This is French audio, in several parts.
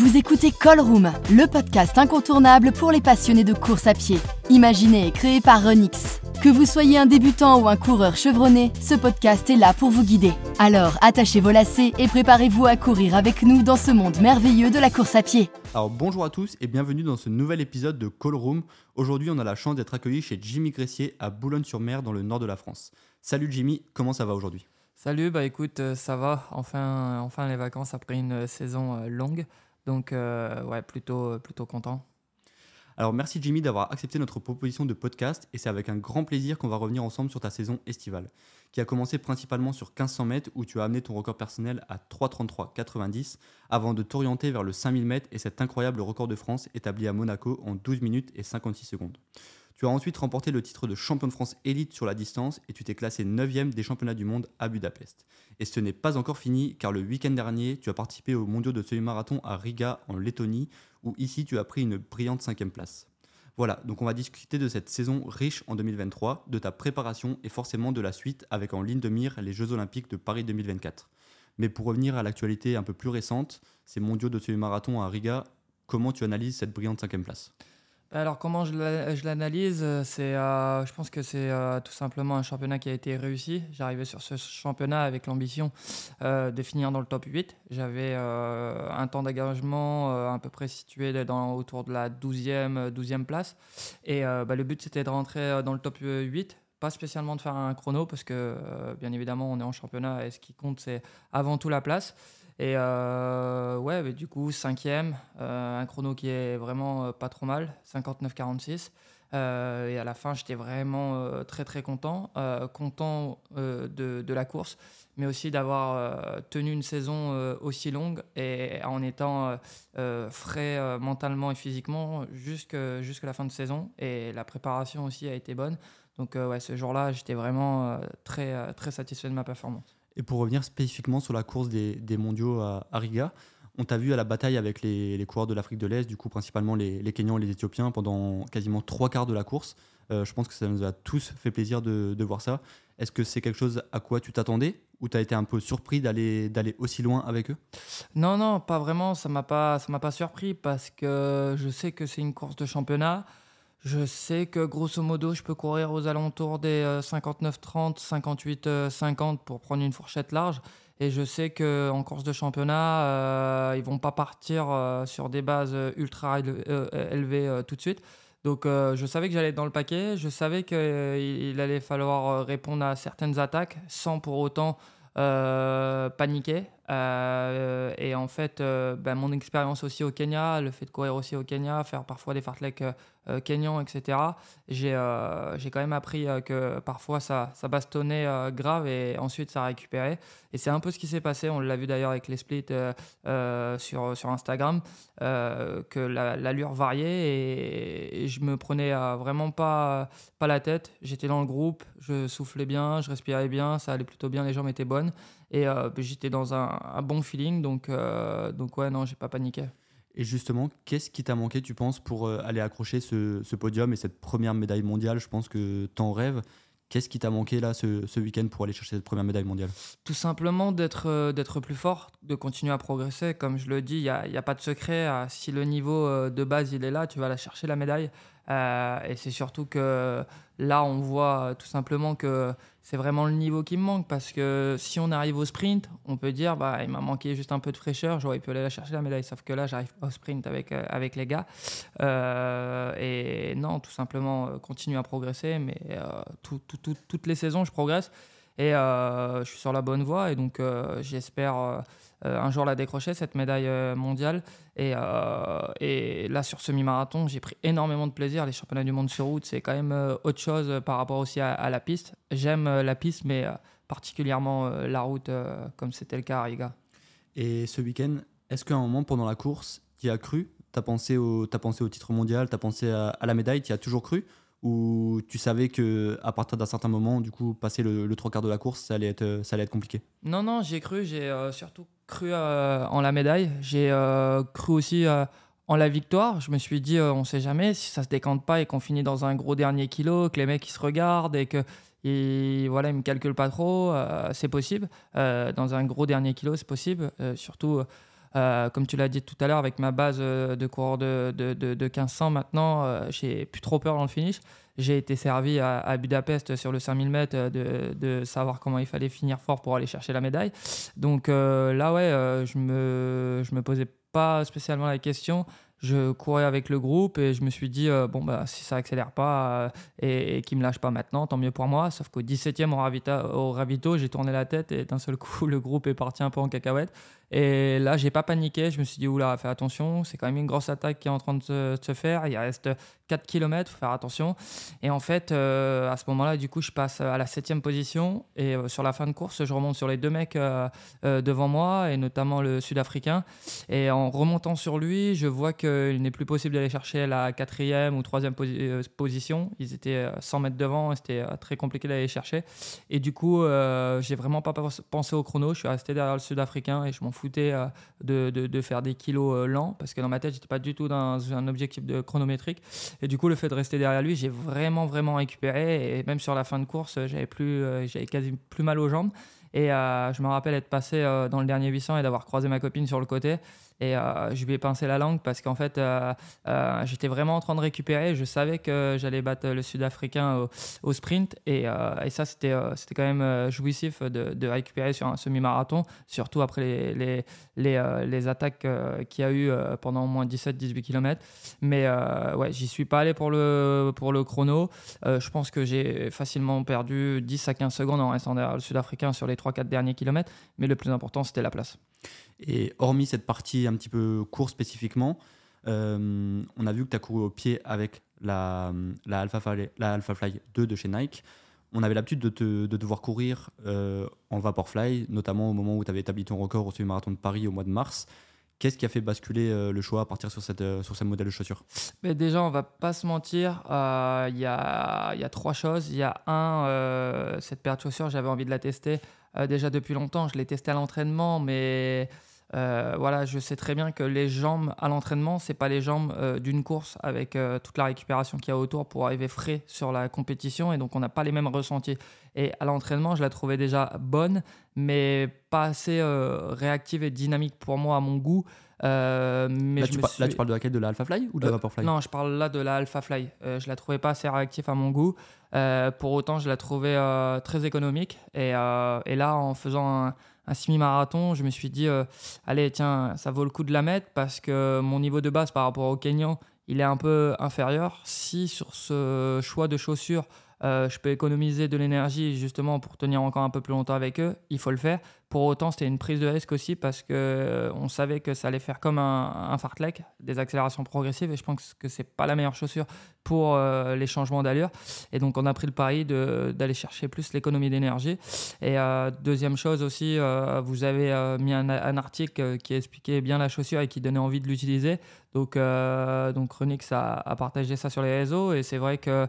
Vous écoutez Call Room, le podcast incontournable pour les passionnés de course à pied. Imaginé et créé par Renix. Que vous soyez un débutant ou un coureur chevronné, ce podcast est là pour vous guider. Alors attachez vos lacets et préparez-vous à courir avec nous dans ce monde merveilleux de la course à pied. Alors bonjour à tous et bienvenue dans ce nouvel épisode de Call Room. Aujourd'hui on a la chance d'être accueillis chez Jimmy Gressier à Boulogne-sur-Mer dans le nord de la France. Salut Jimmy, comment ça va aujourd'hui? Salut, bah écoute, euh, ça va. Enfin, enfin les vacances après une euh, saison euh, longue. Donc, ouais, plutôt, plutôt content. Alors merci Jimmy d'avoir accepté notre proposition de podcast et c'est avec un grand plaisir qu'on va revenir ensemble sur ta saison estivale, qui a commencé principalement sur 1500 mètres où tu as amené ton record personnel à 3.33.90 avant de t'orienter vers le 5000 mètres et cet incroyable record de France établi à Monaco en 12 minutes et 56 secondes. Tu as ensuite remporté le titre de champion de France élite sur la distance et tu t'es classé 9e des championnats du monde à Budapest. Et ce n'est pas encore fini car le week-end dernier, tu as participé aux mondiaux de semi-marathon à Riga en Lettonie où ici tu as pris une brillante cinquième place. Voilà, donc on va discuter de cette saison riche en 2023, de ta préparation et forcément de la suite avec en ligne de mire les Jeux Olympiques de Paris 2024. Mais pour revenir à l'actualité un peu plus récente, ces mondiaux de semi-marathon à Riga, comment tu analyses cette brillante cinquième place? Alors comment je l'analyse C'est, euh, je pense que c'est euh, tout simplement un championnat qui a été réussi. J'arrivais sur ce championnat avec l'ambition euh, de finir dans le top 8. J'avais un temps d'engagement à peu près situé dans, autour de la 12e, 12e place. Et bah, le but c'était de rentrer dans le top 8 pas spécialement de faire un chrono parce que bien évidemment on est en championnat et ce qui compte c'est avant tout la place. Et euh, ouais, du coup, cinquième, euh, un chrono qui est vraiment euh, pas trop mal, 59-46. et à la fin, j'étais vraiment très très content, content de, de, la course, mais aussi d'avoir tenu une saison aussi longue et en étant frais mentalement et physiquement jusqu'à la fin de saison. Et la préparation aussi a été bonne. Donc ouais, ce jour-là, j'étais vraiment très, très satisfait de ma performance. Et pour revenir spécifiquement sur la course des, des mondiaux à, Riga, on t'a vu à la bataille avec les, les coureurs de l'Afrique de l'Est, du coup principalement les, les, Kenyans et les Éthiopiens pendant quasiment trois quarts de la course. Euh, je pense que ça nous a tous fait plaisir de, de voir ça. Est-ce que c'est quelque chose à quoi tu t'attendais ou tu as été un peu surpris d'aller aussi loin avec eux? Non, non, pas vraiment. Ça m'a pas, pas surpris parce que je sais que c'est une course de championnat. Je sais que grosso modo, je peux courir aux alentours des 59-30, 58-50 pour prendre une fourchette large. Et je sais qu'en course de championnat, euh, ils vont pas partir euh, sur des bases ultra élevées euh, tout de suite. Donc je savais que j'allais être dans le paquet, je savais qu'il allait falloir répondre à certaines attaques sans pour autant paniquer. et en fait, ben, mon expérience aussi au Kenya, le fait de courir aussi au Kenya, faire parfois des fartleks euh, Kenyan, etc. Euh, j'ai quand même appris euh, que parfois ça, ça bastonnait grave et ensuite ça récupérait. Et c'est un peu ce qui s'est passé. On l'a vu d'ailleurs avec les splits sur, sur Instagram, que l'allure variait et, je me prenais vraiment pas, pas la tête. J'étais dans le groupe, je soufflais bien, je respirais bien, ça allait plutôt bien, les jambes étaient bonnes et j'étais dans un, un, bon feeling. Donc, donc ouais, non, j'ai pas paniqué. Et justement, qu'est-ce qui t'a manqué, tu penses, pour euh, aller accrocher ce, podium et cette première médaille mondiale? Je pense que t'en rêves. Qu'est-ce qui t'a manqué là ce, week-end pour aller chercher cette première médaille mondiale? Tout simplement d'être euh, d'être plus fort, de continuer à progresser. Comme je le dis, il n'y a, a, pas de secret. Si le niveau euh, de base il est là, tu vas la chercher la médaille. Et c'est surtout que là, on voit tout simplement que c'est vraiment le niveau qui me manque parce que si on arrive au sprint, on peut dire bah il m'a manqué juste un peu de fraîcheur, j'aurais pu aller la chercher la médaille, sauf que là j'arrive au sprint avec euh, avec les gars. Euh, et non tout simplement euh, continuer à progresser, mais toutes les saisons je progresse et je suis sur la bonne voie et donc j'espère euh, un jour la décrocher, cette médaille euh, mondiale. Et, euh, là, sur semi-marathon, j'ai pris énormément de plaisir. Les championnats du monde sur route, c'est quand même autre chose par rapport aussi à, la piste. J'aime la piste, mais particulièrement la route, comme c'était le cas à Riga. Et ce week-end, est-ce qu'à un moment pendant la course, tu as cru? Tu as, pensé au, as pensé au titre mondial, tu as pensé à, la médaille, tu y as toujours cru? Ou tu savais que à partir d'un certain moment, du coup, passer le, trois quarts de la course, ça allait être, ça allait être compliqué Non, non, j'ai cru. J'ai euh, surtout cru euh, en la médaille. J'ai euh, cru aussi en la victoire. Je me suis dit, on sait jamais si ça se décante pas et qu'on finit dans un gros dernier kilo, que les mecs ils se regardent et que et voilà, ils me calculent pas trop. c'est possible. dans un gros dernier kilo, c'est possible. surtout comme tu l'as dit tout à l'heure, avec ma base de coureur de, de, de, de 1500 maintenant, j'ai plus trop peur dans le finish. J'ai été servi à, Budapest sur le 5000 mètres de, de, savoir comment il fallait finir fort pour aller chercher la médaille. Donc là, ouais, je me, me posais pas spécialement la question je courais avec le groupe et je me suis dit, euh, bon, bah, si ça accélère pas euh, et, et qu'il me lâche pas maintenant, tant mieux pour moi. Sauf qu'au 17e au, au ravito, j'ai tourné la tête et d'un seul coup, le groupe est parti un peu en cacahuète. Et là, j'ai pas paniqué. Je me suis dit, oula, fais attention, c'est quand même une grosse attaque qui est en train de se, faire. Il reste 4 km, faut faire attention. Et en fait, euh, à ce moment-là, du coup, je passe à la 7 position. Et euh, sur la fin de course, je remonte sur les deux mecs euh, devant moi, et notamment le Sud-Africain. Et en remontant sur lui, je vois qu'il n'est plus possible d'aller chercher la quatrième ou troisième position. Ils étaient 100 mètres devant, c'était très compliqué d'aller chercher. Et du coup, j'ai vraiment pas pensé au chrono. Je suis resté derrière le Sud-Africain et je m'en foutais de, de, faire des kilos lents parce que dans ma tête, j'étais pas du tout dans un objectif de chronométrique. Et du coup, le fait de rester derrière lui, j'ai vraiment, vraiment récupéré. Et même sur la fin de course, j'avais plus, euh, j'avais quasi plus mal aux jambes. Et je me rappelle être passé dans le dernier 800 et d'avoir croisé ma copine sur le côté. Et euh, je lui ai pincé la langue parce qu'en fait, euh, euh, j'étais vraiment en train de récupérer. Je savais que j'allais battre le Sud-Africain au, sprint. Et, ça, c'était c'était quand même jouissif de, récupérer sur un semi-marathon, surtout après les, les, les, les attaques qu'il y a eu pendant au moins 17-18 km. Mais ouais, j'y suis pas allé pour le, pour le chrono. je pense que j'ai facilement perdu 10 à 15 secondes en restant derrière le Sud-Africain sur les 3-4 derniers kilomètres. Mais le plus important, c'était la place. Et hormis cette partie un petit peu course spécifiquement, euh, on a vu que tu as couru au pied avec la, Alpha Fly, la Alpha Fly 2 de chez Nike. On avait l'habitude de, te, de devoir courir euh, en Vaporfly, notamment au moment où tu avais établi ton record au semi-marathon de Paris au mois de mars. Qu'est-ce qui a fait basculer euh, le choix à partir sur cette, sur ce modèle de chaussures? Mais Déjà, on va pas se mentir, il y, a, y, a, trois choses. Il y a un, cette paire de chaussures, j'avais envie de la tester déjà depuis longtemps. Je l'ai testé à l'entraînement, mais euh, voilà, je sais très bien que les jambes à l'entraînement, c'est pas les jambes euh, d'une course avec euh, toute la récupération qu'il y a autour pour arriver frais sur la compétition et donc on n'a pas les mêmes ressentis. Et à l'entraînement, je la trouvais déjà bonne, mais pas assez réactive et dynamique pour moi à mon goût. mais là, tu là, tu parles de laquelle De la Alpha Fly ou de la Vaporfly? Non, je parle là de la Alpha Fly. je la trouvais pas assez réactive à mon goût. pour autant, je la trouvais très économique. Et, et, là, en faisant un, un semi-marathon, je me suis dit, euh, allez, tiens, ça vaut le coup de la mettre parce que mon niveau de base par rapport au Kenyan, il est un peu inférieur. Si sur ce choix de chaussures, euh, je peux économiser de l'énergie justement pour tenir encore un peu plus longtemps avec eux, il faut le faire. Pour autant, c'était une prise de risque aussi parce que euh, on savait que ça allait faire comme un, un fartlek, des accélérations progressives, et je pense que c'est pas la meilleure chaussure pour euh, les changements d'allure. Et donc, on a pris le pari d'aller chercher plus l'économie d'énergie. Et deuxième chose aussi, vous avez mis un, article qui expliquait bien la chaussure et qui donnait envie de l'utiliser. Donc, donc Renix a, a, partagé ça sur les réseaux, et c'est vrai que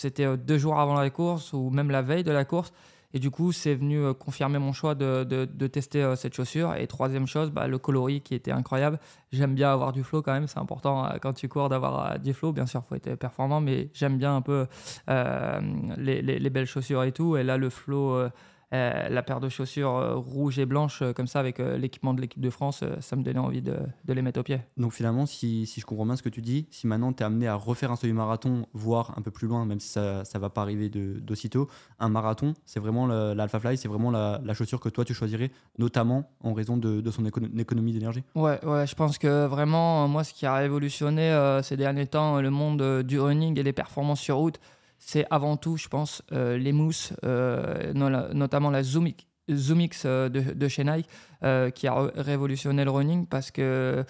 c'était euh, deux jours avant la course ou même la veille de la course. Et du coup, c'est venu euh, confirmer mon choix de, de, tester euh, cette chaussure. Et troisième chose, bah, le coloris qui était incroyable. J'aime bien avoir du flow quand même. C'est important quand tu cours d'avoir du flow. Bien sûr, il faut être performant, mais j'aime bien un peu les, les, belles chaussures et tout. Et là, le flow euh, la paire de chaussures euh, rouges et blanches euh, comme ça avec l'équipement de l'équipe de France, ça me donnait envie de, les mettre au pied. Donc finalement, si, je comprends bien ce que tu dis, si maintenant tu es amené à refaire un semi-marathon, voire un peu plus loin, même si ça ne va pas arriver d'aussitôt, un marathon, c'est vraiment l'Alpha Fly, c'est vraiment la, chaussure que toi tu choisirais, notamment en raison de, son économie d'énergie? Ouais, ouais, je pense que vraiment, moi, ce qui a révolutionné ces derniers temps le monde du running et les performances sur route, c'est avant tout, je pense, euh, les mousses, euh, notamment la Zoomix, euh, de, de chez Nike, qui a révolutionné le running parce que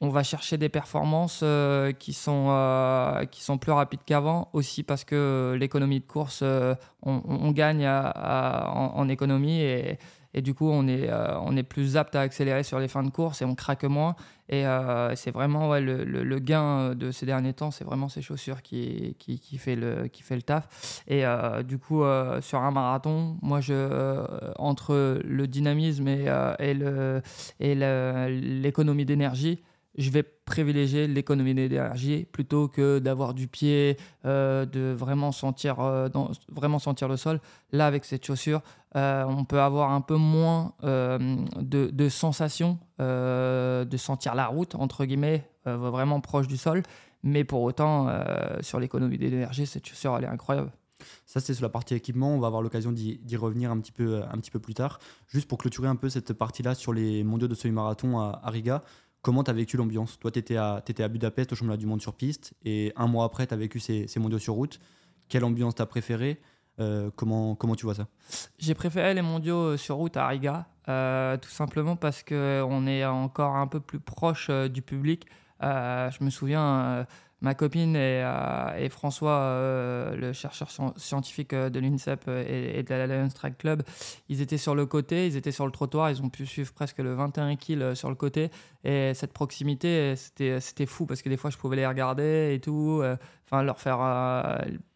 on va chercher des performances qui, sont, qui sont plus rapides qu'avant, aussi parce que l'économie de course, on, gagne en, en, économie et, et du coup on est, euh, on est plus apte à accélérer sur les fins de course et on craque moins. Et euh, c'est vraiment ouais, le, le, gain de ces derniers temps, c'est vraiment ces chaussures qui, qui, qui, fait le, qui fait le taf. Et euh, du coup, sur un marathon, moi, je, entre le dynamisme et, et l'économie d'énergie, je vais privilégier l'économie d'énergie plutôt que d'avoir du pied, euh, de vraiment sentir, euh, vraiment sentir le sol. Là, avec cette chaussure, euh, on peut avoir un peu moins de, de sensations, de sentir la route, entre guillemets, vraiment proche du sol. Mais pour autant, sur l'économie d'énergie, cette chaussure, elle est incroyable. Ça, c'est sur la partie équipement. On va avoir l'occasion d'y revenir un petit, peu, un petit peu plus tard. Juste pour clôturer un peu cette partie-là sur les mondiaux de semi-marathon à, Riga, comment tu as vécu l'ambiance? Toi, tu étais, à Budapest au championnat du monde sur piste et un mois après, tu as vécu ces, mondiaux sur route. Quelle ambiance t'as préférée? Euh, comment, comment tu vois ça? J'ai préféré les mondiaux euh, sur route à Riga, euh, tout simplement parce qu'on est encore un peu plus proche du public. je me souviens, ma copine et, François, le chercheur scientifique de l'INSEP et, de la Lions Track Club, ils étaient sur le côté, ils étaient sur le trottoir, ils ont pu suivre presque le 21 kills sur le côté. Et cette proximité, c'était fou parce que des fois, je pouvais les regarder et tout enfin leur faire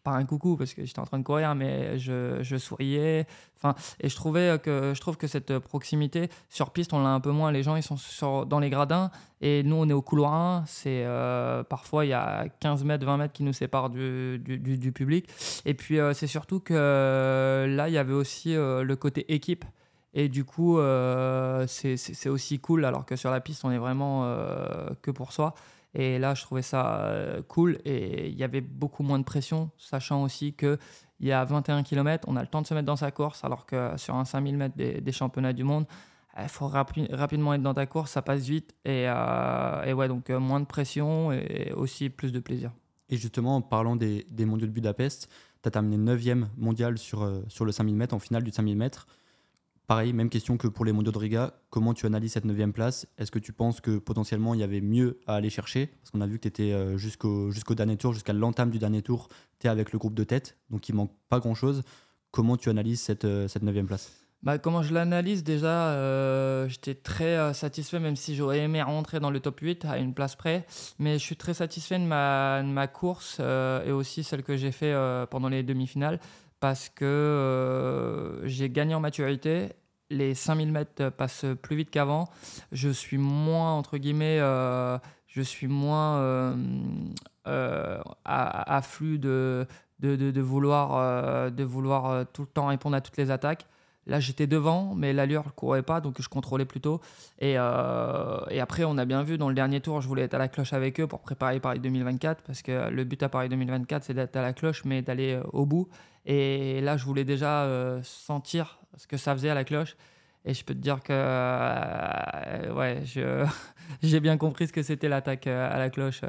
pas un coucou parce que j'étais en train de courir mais je, je, souriais. Enfin et je trouvais que je trouve que cette proximité sur piste on l'a un peu moins. Les gens ils sont dans les gradins et nous on est au couloir 1 c'est parfois il y a 15 mètres 20 mètres qui nous séparent du, du, du, public. Et puis c'est surtout que là il y avait aussi le côté équipe et du coup, c'est aussi cool, alors que sur la piste, on est vraiment que pour soi. Et là, je trouvais ça euh, cool et il y avait beaucoup moins de pression, sachant aussi qu'il y a 21 km, on a le temps de se mettre dans sa course, alors que sur un 5000 mètres des, championnats du monde, il faut rapidement être dans ta course, ça passe vite. Et, euh, ouais, donc euh, moins de pression et aussi plus de plaisir. Et justement, en parlant des, des mondiaux de Budapest, tu as terminé 9e mondial sur, sur le 5000 mètres, en finale du 5000 mètres. Pareil, même question que pour les mondiaux de Riga. Comment tu analyses cette neuvième place? Est-ce que tu penses que potentiellement il y avait mieux à aller chercher? Parce qu'on a vu que tu étais euh, jusqu'au dernier tour, jusqu'à l'entame du dernier tour, tu es avec le groupe de tête, donc il manque pas grand-chose. Comment tu analyses cette, euh, cette neuvième place? Bah, comment je l'analyse déjà, euh, j'étais très satisfait, même si j'aurais aimé rentrer dans le top 8 à une place près. Mais je suis très satisfait de ma, de ma course et aussi celle que j'ai fait pendant les demi-finales parce que euh, j'ai gagné en maturité. Les 5000 mètres passent plus vite qu'avant. Je suis moins, entre guillemets, euh, je suis moins euh, à, flux de, vouloir, de vouloir tout le temps répondre à toutes les attaques. Là, j'étais devant, mais l'allure ne courait pas, donc je contrôlais plutôt. Et, après, on a bien vu dans le dernier tour, je voulais être à la cloche avec eux pour préparer Paris 2024, parce que le but à Paris 2024, c'est d'être à la cloche, mais d'aller au bout. Et là, je voulais déjà euh, sentir ce que ça faisait à la cloche. Et je peux te dire que euh, ouais, j'ai bien compris ce que c'était l'attaque euh, à la cloche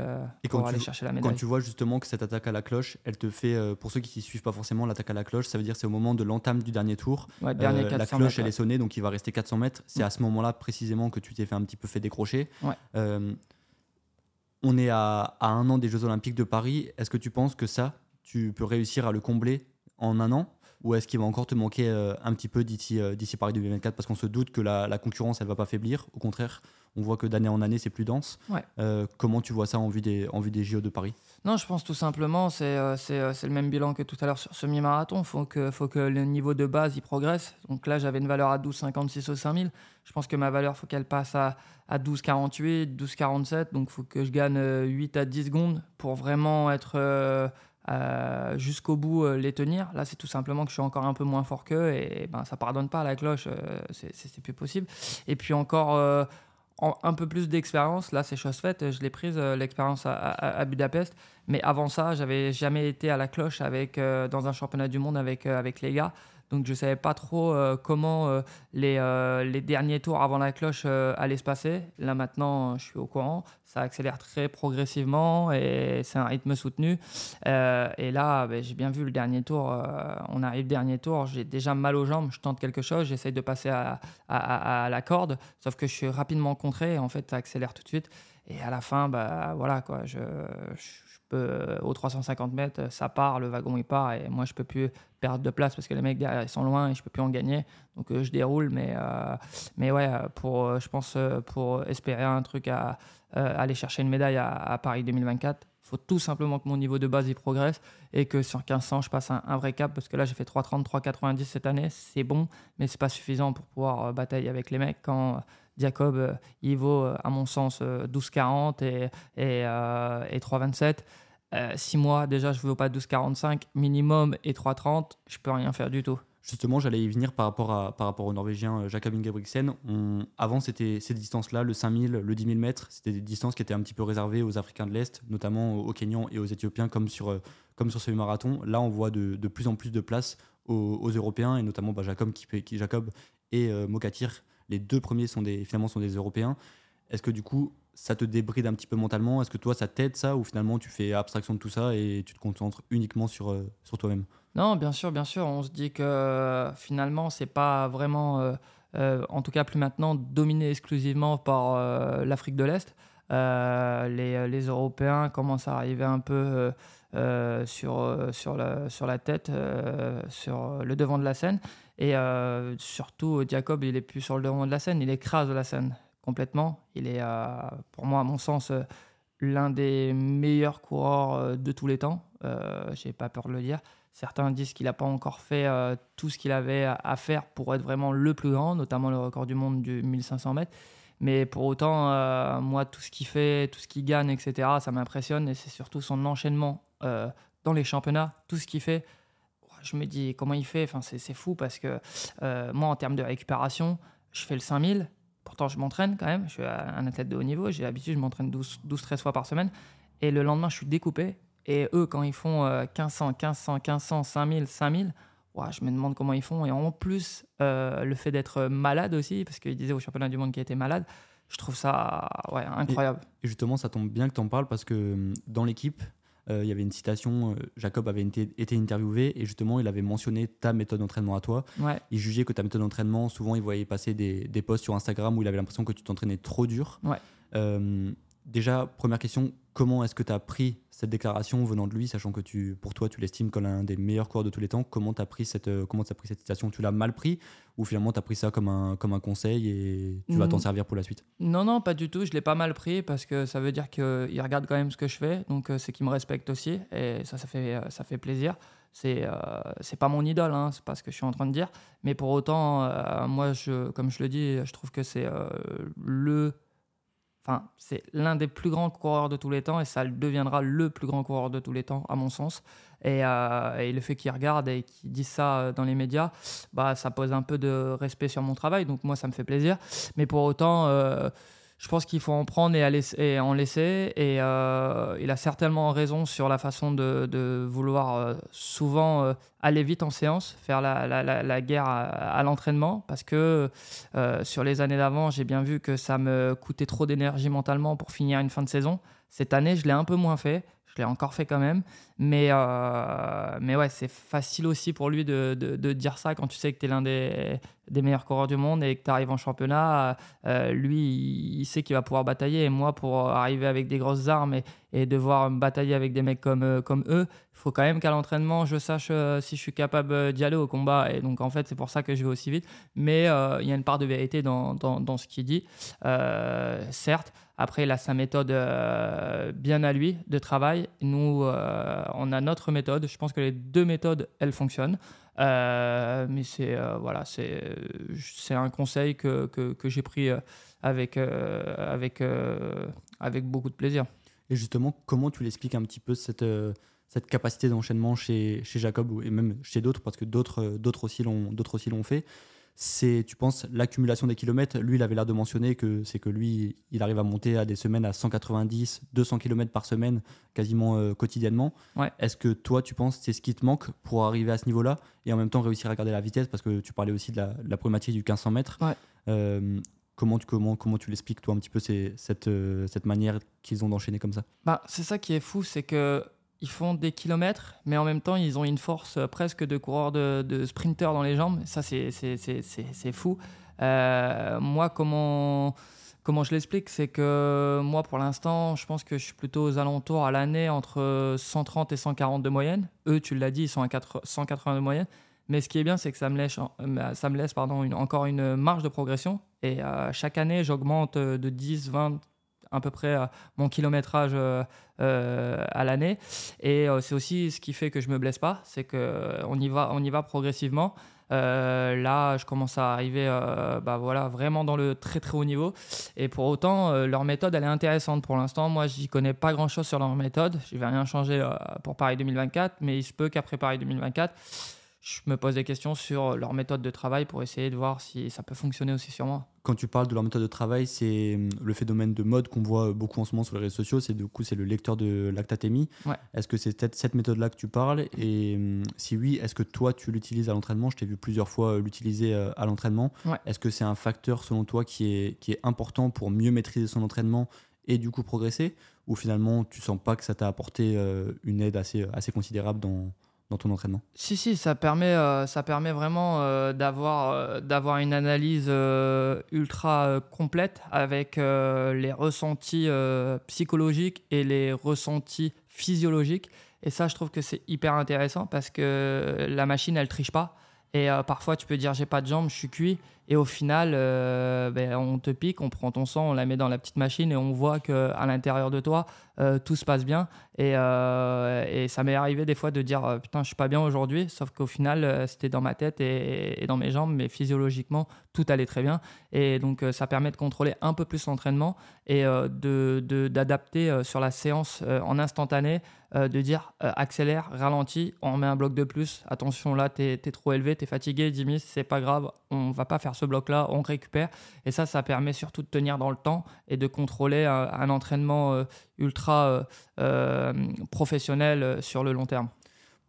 et pour aller chercher la médaille. Quand tu vois justement que cette attaque à la cloche, elle te fait, pour ceux qui ne suivent pas forcément l'attaque à la cloche, ça veut dire c'est au moment de l'entame du dernier tour. Ouais, dernier la cloche, elle est sonnée, donc il va rester 400 mètres. C'est à ce moment-là précisément que tu t'es fait un petit peu fait décrocher. on est à, à un an des Jeux Olympiques de Paris. Est-ce que tu penses que ça, tu peux réussir à le combler en un an ou est-ce qu'il va encore te manquer euh, un petit peu d'ici euh, d'ici Paris 2024 parce qu'on se doute que la, concurrence elle va pas faiblir. Au contraire on voit que d'année en année c'est plus dense. Euh, comment tu vois ça en vue des en vue des JO de Paris? Non je pense tout simplement c'est c'est le même bilan que tout à l'heure sur semi-marathon faut que faut que le niveau de base il progresse. Donc là j'avais une valeur à 12,56 au 5000 je pense que ma valeur faut qu'elle passe à à 12,48 12,47 donc faut que je gagne 8 à 10 secondes pour vraiment être euh, jusqu'au bout euh, les tenir. Là, c'est tout simplement que je suis encore un peu moins fort qu'eux et ben, ça pardonne pas à la cloche, euh, c'est plus possible. Et puis encore un peu plus d'expérience, là c'est chose faite, je l'ai prise l'expérience à, Budapest, mais avant ça, j'avais jamais été à la cloche avec, dans un championnat du monde avec, avec les gars. Donc je ne savais pas trop euh, comment euh, les, euh, les, derniers tours avant la cloche allaient se passer. Là maintenant, je suis au courant. Ça accélère très progressivement et c'est un rythme soutenu. et là, ben, j'ai bien vu le dernier tour. on arrive dernier tour, j'ai déjà mal aux jambes. Je tente quelque chose, j'essaye de passer à, à, la corde. Sauf que je suis rapidement contré et en fait, ça accélère tout de suite. Et à la fin, bah, voilà, quoi, je, je euh, aux 350 mètres, ça part, le wagon il part, et moi je peux plus perdre de place parce que les mecs derrière ils sont loin et je peux plus en gagner. Donc euh, je déroule, mais, euh, mais ouais, pour, je pense pour espérer un truc à aller chercher une médaille à, Paris 2024, il faut tout simplement que mon niveau de base il progresse et que sur 1500 je passe un, vrai cap parce que là j'ai fait 3,30, 3,90 cette année, c'est bon, mais c'est pas suffisant pour pouvoir batailler avec les mecs quand Jacob, il vaut, à mon sens, 12,40 et, et, et 3,27. 6 mois, déjà, je ne vaux pas 12,45 minimum et 3,30. Je peux rien faire du tout. Justement, j'allais y venir par rapport, à, par rapport au Norvégien euh, Jakob Ingebrigtsen. avant, c'était ces distances-là, le 5000, le 10 000 mètres, c'était des distances qui étaient un petit peu réservées aux Africains de l'Est, notamment aux Kenyans et aux Éthiopiens, comme sur, euh, comme sur ce marathon. Là, on voit de, de plus en plus de place aux, Européens, et notamment bah, Jacob, qui, Jacob et euh, Mokatir. Les deux premiers sont des, finalement sont des Européens. Est-ce que du coup, ça te débride un petit peu mentalement? Est-ce que toi, ça t'aide ça, ou finalement, tu fais abstraction de tout ça et tu te concentres uniquement sur, sur toi-même? Non, bien sûr, bien sûr. On se dit que euh, finalement, c'est pas vraiment, euh, euh, en tout cas plus maintenant, dominé exclusivement par l'Afrique de l'Est. Les, Européens commencent à arriver un peu sur, sur, la, sur la tête, sur le devant de la scène. Et surtout, Jacob, il est plus sur le devant de la scène, il écrase la scène complètement. Il est, pour moi, à mon sens, l'un des meilleurs coureurs de tous les temps. J'ai pas peur de le dire. Certains disent qu'il n'a pas encore fait euh, tout ce qu'il avait à faire pour être vraiment le plus grand, notamment le record du monde du 1500 mètres. Mais pour autant, euh, moi, tout ce qu'il fait, tout ce qu'il gagne, etc., ça m'impressionne. Et c'est surtout son enchaînement euh, dans les championnats, tout ce qu'il fait. Je me dis comment il fait? Enfin, c'est fou parce que moi, en termes de récupération, je fais le 5000. Pourtant, je m'entraîne quand même. Je suis un athlète de haut niveau. J'ai l'habitude, je m'entraîne 12-13 fois par semaine. Et le lendemain, je suis découpé et eux, quand ils font 1500, 1500, 1500, 5000, 5000, je me demande comment ils font. Et en plus, euh, le fait d'être malade aussi, parce qu'ils disaient au championnat du monde qu'il était malade, je trouve ça incroyable. Et, justement, ça tombe bien que tu en parles parce que hum, dans l'équipe, euh, il y avait une citation, euh, Jacob avait été, interviewé et justement, il avait mentionné ta méthode d'entraînement à toi. Il jugeait que ta méthode d'entraînement, souvent, il voyait passer des, des posts sur Instagram où il avait l'impression que tu t'entraînais trop dur. Ouais. déjà, première question, comment est-ce que tu as pris cette déclaration venant de lui, sachant que tu, pour toi, tu l'estimes comme l'un des meilleurs coureurs de tous les temps? Comment tu as pris cette, euh, comment as pris cette citation Tu l'as mal pris? Ou finalement tu as pris ça comme un, comme un conseil et tu vas t'en mm. servir pour la suite? Non, non, pas du tout. Je l'ai pas mal pris parce que ça veut dire qu'il regarde quand même ce que je fais, donc euh, c'est qu'il me respecte aussi. Et ça, ça fait, euh, ça fait plaisir. C'est c'est pas mon idole, hein, c'est pas ce que je suis en train de dire, mais pour autant, moi, je, comme je le dis, je trouve que c'est le c'est l'un des plus grands coureurs de tous les temps et ça deviendra le plus grand coureur de tous les temps, à mon sens. Et, euh, le fait qu'il regarde et qu'il dise ça euh, dans les médias, bah, ça pose un peu de respect sur mon travail. Donc, moi, ça me fait plaisir. Mais pour autant, euh, je pense qu'il faut en prendre et, en laisser. Et euh, il a certainement raison sur la façon de, vouloir euh, souvent euh, aller vite en séance, faire la, guerre à, l'entraînement. Parce que sur les années d'avant, j'ai bien vu que ça me coûtait trop d'énergie mentalement pour finir une fin de saison. Cette année, je l'ai un peu moins fait. L'ai encore fait quand même. Mais, euh, mais ouais, c'est facile aussi pour lui de, de, dire ça quand tu sais que tu es l'un des, des, meilleurs coureurs du monde et que tu arrives en championnat. Euh, lui, il sait qu'il va pouvoir batailler. Et moi, pour arriver avec des grosses armes et, et devoir batailler avec des mecs comme, euh, comme eux, il faut quand même qu'à l'entraînement, je sache si je suis capable d'y aller au combat. Et donc, en fait, c'est pour ça que je vais aussi vite. Mais il y a une part de vérité dans, dans, dans ce qu'il dit. certes. Après, il a sa méthode bien à lui de travail. Nous, on a notre méthode. Je pense que les deux méthodes, elles fonctionnent. Euh, mais c'est euh, voilà, c'est un conseil que, que, que j'ai pris euh, avec avec avec beaucoup de plaisir. Et justement, comment tu l'expliques un petit peu cette cette capacité d'enchaînement chez, chez Jacob et même chez d'autres parce que d'autres d'autres aussi l'ont fait c'est, tu penses, l'accumulation des kilomètres. Lui, il avait l'air de mentionner que c'est que lui, il arrive à monter à des semaines à 190, 200 km par semaine, quasiment euh, quotidiennement. Est-ce que toi, tu penses, c'est ce qui te manque pour arriver à ce niveau-là et en même temps réussir à garder la vitesse? Parce que tu parlais aussi de la, problématique du 1500 mètres. Euh, comment tu, comment, comment tu l'expliques, toi, un petit peu, cette, euh, cette manière qu'ils ont d'enchaîner comme ça? Bah, C'est ça qui est fou, c'est que ils font des kilomètres, mais en même temps, ils ont une force euh, presque de coureur de, de sprinter dans les jambes. Ça, c'est fou. Euh, moi, comment, comment je l'explique C'est que moi, pour l'instant, je pense que je suis plutôt aux alentours à l'année entre 130 et 140 de moyenne. Eux, tu l'as dit, ils sont à 180 de moyenne. Mais ce qui est bien, c'est que ça me laisse, euh, me laisse encore une marge de progression. Et chaque année, j'augmente de 10, 20, à peu près mon kilométrage euh, euh, à l'année. Et euh, c'est aussi ce qui fait que je me blesse pas, c'est qu'on y va, progressivement. là, je commence à arriver bah, voilà, vraiment dans le très très haut niveau. Et pour autant, leur méthode, elle est intéressante pour l'instant. Moi, j'y connais pas grand-chose sur leur méthode. Je vais rien changer pour Paris 2024, mais il se peut qu'après Paris 2024, je me pose des questions sur leur méthode de travail pour essayer de voir si ça peut fonctionner aussi sur moi. Quand tu parles de leur méthode de travail, c'est hum, le phénomène de mode qu'on voit beaucoup en ce moment sur les réseaux sociaux, c'est du coup c'est le lecteur de lactatémie. Est-ce que c'est peut-être cette méthode-là que tu parles? Et hum, si oui, est-ce que toi tu l'utilises à l'entraînement? Je t'ai vu plusieurs fois euh, l'utiliser euh, à l'entraînement. Est-ce que c'est un facteur selon toi qui est, qui est important pour mieux maîtriser son entraînement et du coup progresser? Ou finalement tu sens pas que ça t'a apporté euh, une aide assez, assez considérable dans, dans ton entraînement Si, si, ça permet, euh, ça permet vraiment euh, d'avoir, euh, d'avoir une analyse ultra complète avec les ressentis psychologiques et les ressentis physiologiques. Et ça, je trouve que c'est hyper intéressant parce que la machine, elle triche pas. Et parfois, tu peux dire j'ai pas de jambes, je suis cuit. Et au final, ben, on te pique, on prend ton sang, on la met dans la petite machine et on voit qu'à l'intérieur de toi, euh, tout se passe bien. Et, euh, et ça m'est arrivé des fois de dire euh, putain, je suis pas bien aujourd'hui, sauf qu'au final, c'était dans ma tête et, dans mes jambes, mais physiologiquement, tout allait très bien. Et donc, ça permet de contrôler un peu plus l'entraînement et d'adapter de, sur la séance en instantané, de dire accélère, ralentis, on met un bloc de plus, attention là, tu es, trop élevé, tu es fatigué, Jimmy, c'est pas grave, on va pas faire ce bloc-là, on récupère. Et ça, ça permet surtout de tenir dans le temps et de contrôler un entraînement ultra euh, euh, professionnel euh, sur le long terme.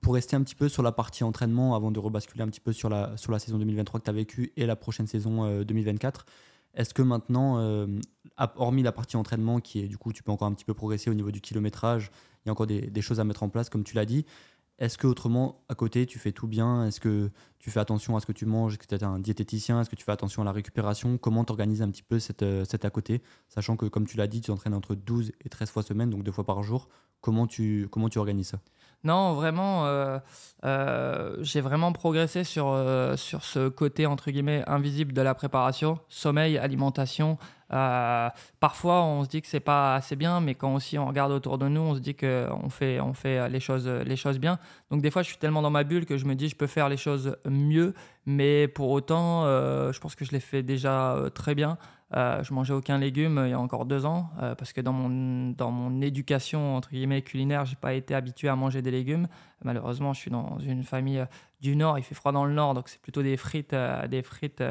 Pour rester un petit peu sur la partie entraînement, avant de rebasculer un petit peu sur la, sur la saison 2023 que tu as vécue et la prochaine saison 2024, est-ce que maintenant, hormis la partie entraînement, qui est du coup, tu peux encore un petit peu progresser au niveau du kilométrage, il y a encore des choses à mettre en place, comme tu l'as dit, est-ce que autrement, à côté, tu fais tout bien? Est-ce que tu fais attention à ce que tu manges? Est-ce que tu es un diététicien? Est-ce que tu fais attention à la récupération? Comment tu organises un petit peu cette, euh, cette à côté? Sachant que, comme tu l'as dit, tu entraînes entre 12 et 13 fois semaine, donc deux fois par jour. Comment tu, comment tu organises ça? Non, vraiment, euh, euh, j'ai vraiment progressé sur, sur ce côté, entre guillemets, invisible de la préparation. Sommeil, alimentation, euh, parfois, on se dit que c'est pas assez bien, mais quand aussi on regarde autour de nous, on se dit qu'on fait, on fait les, choses, les choses bien. Donc, des fois, je suis tellement dans ma bulle que je me dis je peux faire les choses mieux, mais pour autant, euh, je pense que je les fais déjà euh, très bien. Je mangeais aucun légume il y a encore deux ans parce que dans mon, dans mon éducation entre guillemets culinaire, j'ai pas été habitué à manger des légumes. Malheureusement, je suis dans une famille du Nord, il fait froid dans le Nord, donc c'est plutôt des frites, des frites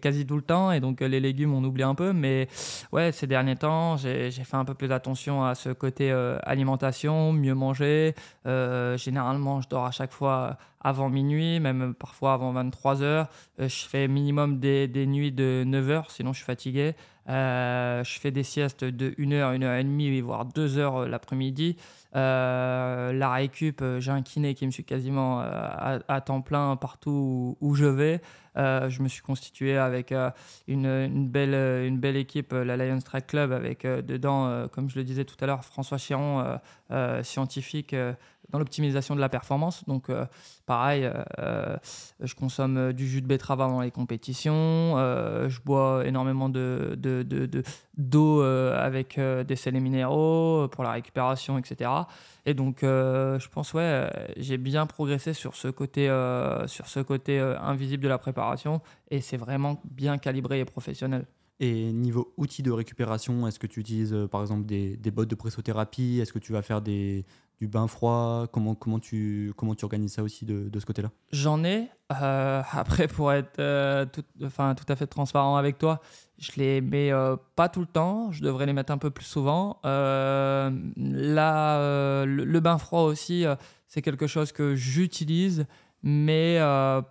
quasi tout le temps et donc euh, les légumes on oublie un peu mais ouais ces derniers temps j'ai fait un peu plus attention à ce côté euh, alimentation mieux manger euh, généralement je dors à chaque fois avant minuit même parfois avant 23 heures. Je fais minimum des, des, nuits de 9 heures sinon je suis fatigué. Je fais des siestes de 1 heure 1 heure et demie voire 2 heures l'après-midi. La récup j'ai un kiné qui me suit quasiment à, temps plein partout où je vais. Euh, je me suis constitué avec euh, une, belle, une belle équipe, la Lions Track Club, avec euh, dedans, comme je le disais tout à l'heure, François Chiron, scientifique dans l'optimisation de la performance. Donc, pareil, je consomme du jus de betterave dans les compétitions, je bois énormément de, d'eau avec des sels minéraux pour la récupération, etc. Et donc, euh, je pense, ouais, euh, j'ai bien progressé sur ce côté, euh, sur ce côté invisible de la préparation et c'est vraiment bien calibré et professionnel. Et niveau outils de récupération, est-ce que tu utilises par exemple des, des bottes de pressothérapie? Est-ce que tu vas faire des, du bain froid comment, comment, tu, comment tu organises ça aussi de, de ce côté-là? J'en ai. Euh, après, pour être euh, tout, enfin, tout à fait transparent avec toi, je les mets euh, pas tout le temps. Je devrais les mettre un peu plus souvent. là, le, bain froid aussi, c'est quelque chose que j'utilise, mais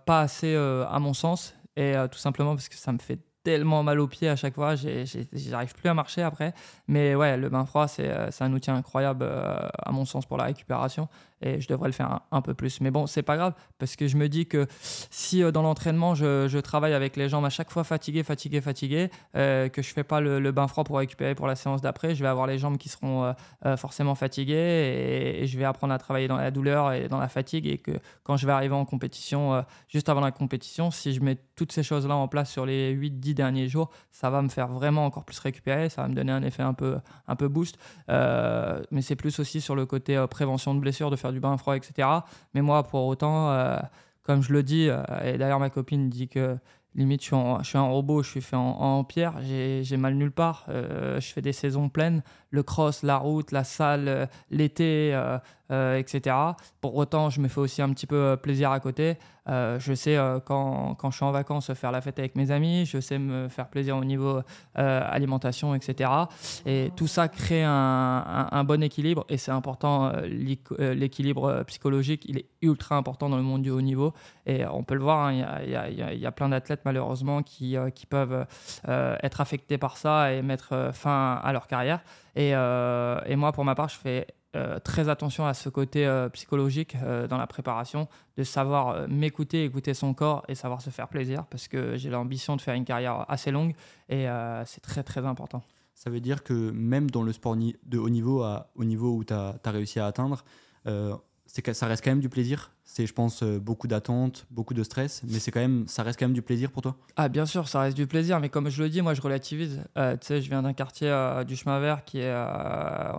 pas assez à mon sens. Et tout simplement parce que ça me fait tellement mal aux pieds à chaque fois, j'arrive plus à marcher après. Mais ouais, le bain froid, c'est un outil incroyable à mon sens pour la récupération et je devrais le faire un, peu plus. Mais bon, c'est pas grave parce que je me dis que si euh, dans l'entraînement je, travaille avec les jambes à chaque fois fatiguées, fatiguées, fatiguées, euh, que je fais pas le, bain froid pour récupérer pour la séance d'après, je vais avoir les jambes qui seront euh, forcément fatiguées et, je vais apprendre à travailler dans la douleur et dans la fatigue et que quand je vais arriver en compétition, juste avant la compétition, si je mets toutes ces choses-là en place sur les 8-10 derniers jours, ça va me faire vraiment encore plus récupérer, ça va me donner un effet un peu, un peu boost. mais c'est plus aussi sur le côté prévention de blessures, de faire du bain froid, etc. Mais moi, pour autant, euh, comme je le dis, et d'ailleurs ma copine dit que limite je suis, un robot, je suis fait en, en pierre, j'ai mal nulle part. je fais des saisons pleines, le cross, la route, la salle, l'été, euh, etc. Pour autant, je me fais aussi un petit peu euh, plaisir à côté. Euh, je sais quand, quand, je suis en vacances faire la fête avec mes amis, je sais me faire plaisir au niveau alimentation, etc. Et tout ça crée un, un, bon équilibre et c'est important. L'équilibre psychologique, il est ultra important dans le monde du haut niveau et on peut le voir. Il y, y, y, a plein d'athlètes malheureusement qui, qui peuvent être affectés par ça et mettre fin à leur carrière. Et, et moi, pour ma part, je fais euh, très attention à ce côté euh, psychologique euh, dans la préparation, de savoir m'écouter, écouter son corps et savoir se faire plaisir parce que j'ai l'ambition de faire une carrière assez longue et c'est très très important. Ça veut dire que même dans le sport de haut niveau, au niveau où tu as, réussi à atteindre, c'est ça reste quand même du plaisir. C'est, je pense, euh, beaucoup d'attentes, beaucoup de stress, mais c'est quand même, ça reste quand même du plaisir pour toi. Ah, bien sûr, ça reste du plaisir, mais comme je le dis, moi, je relativise. Euh, tu sais, je viens d'un quartier euh, du chemin vert qui est,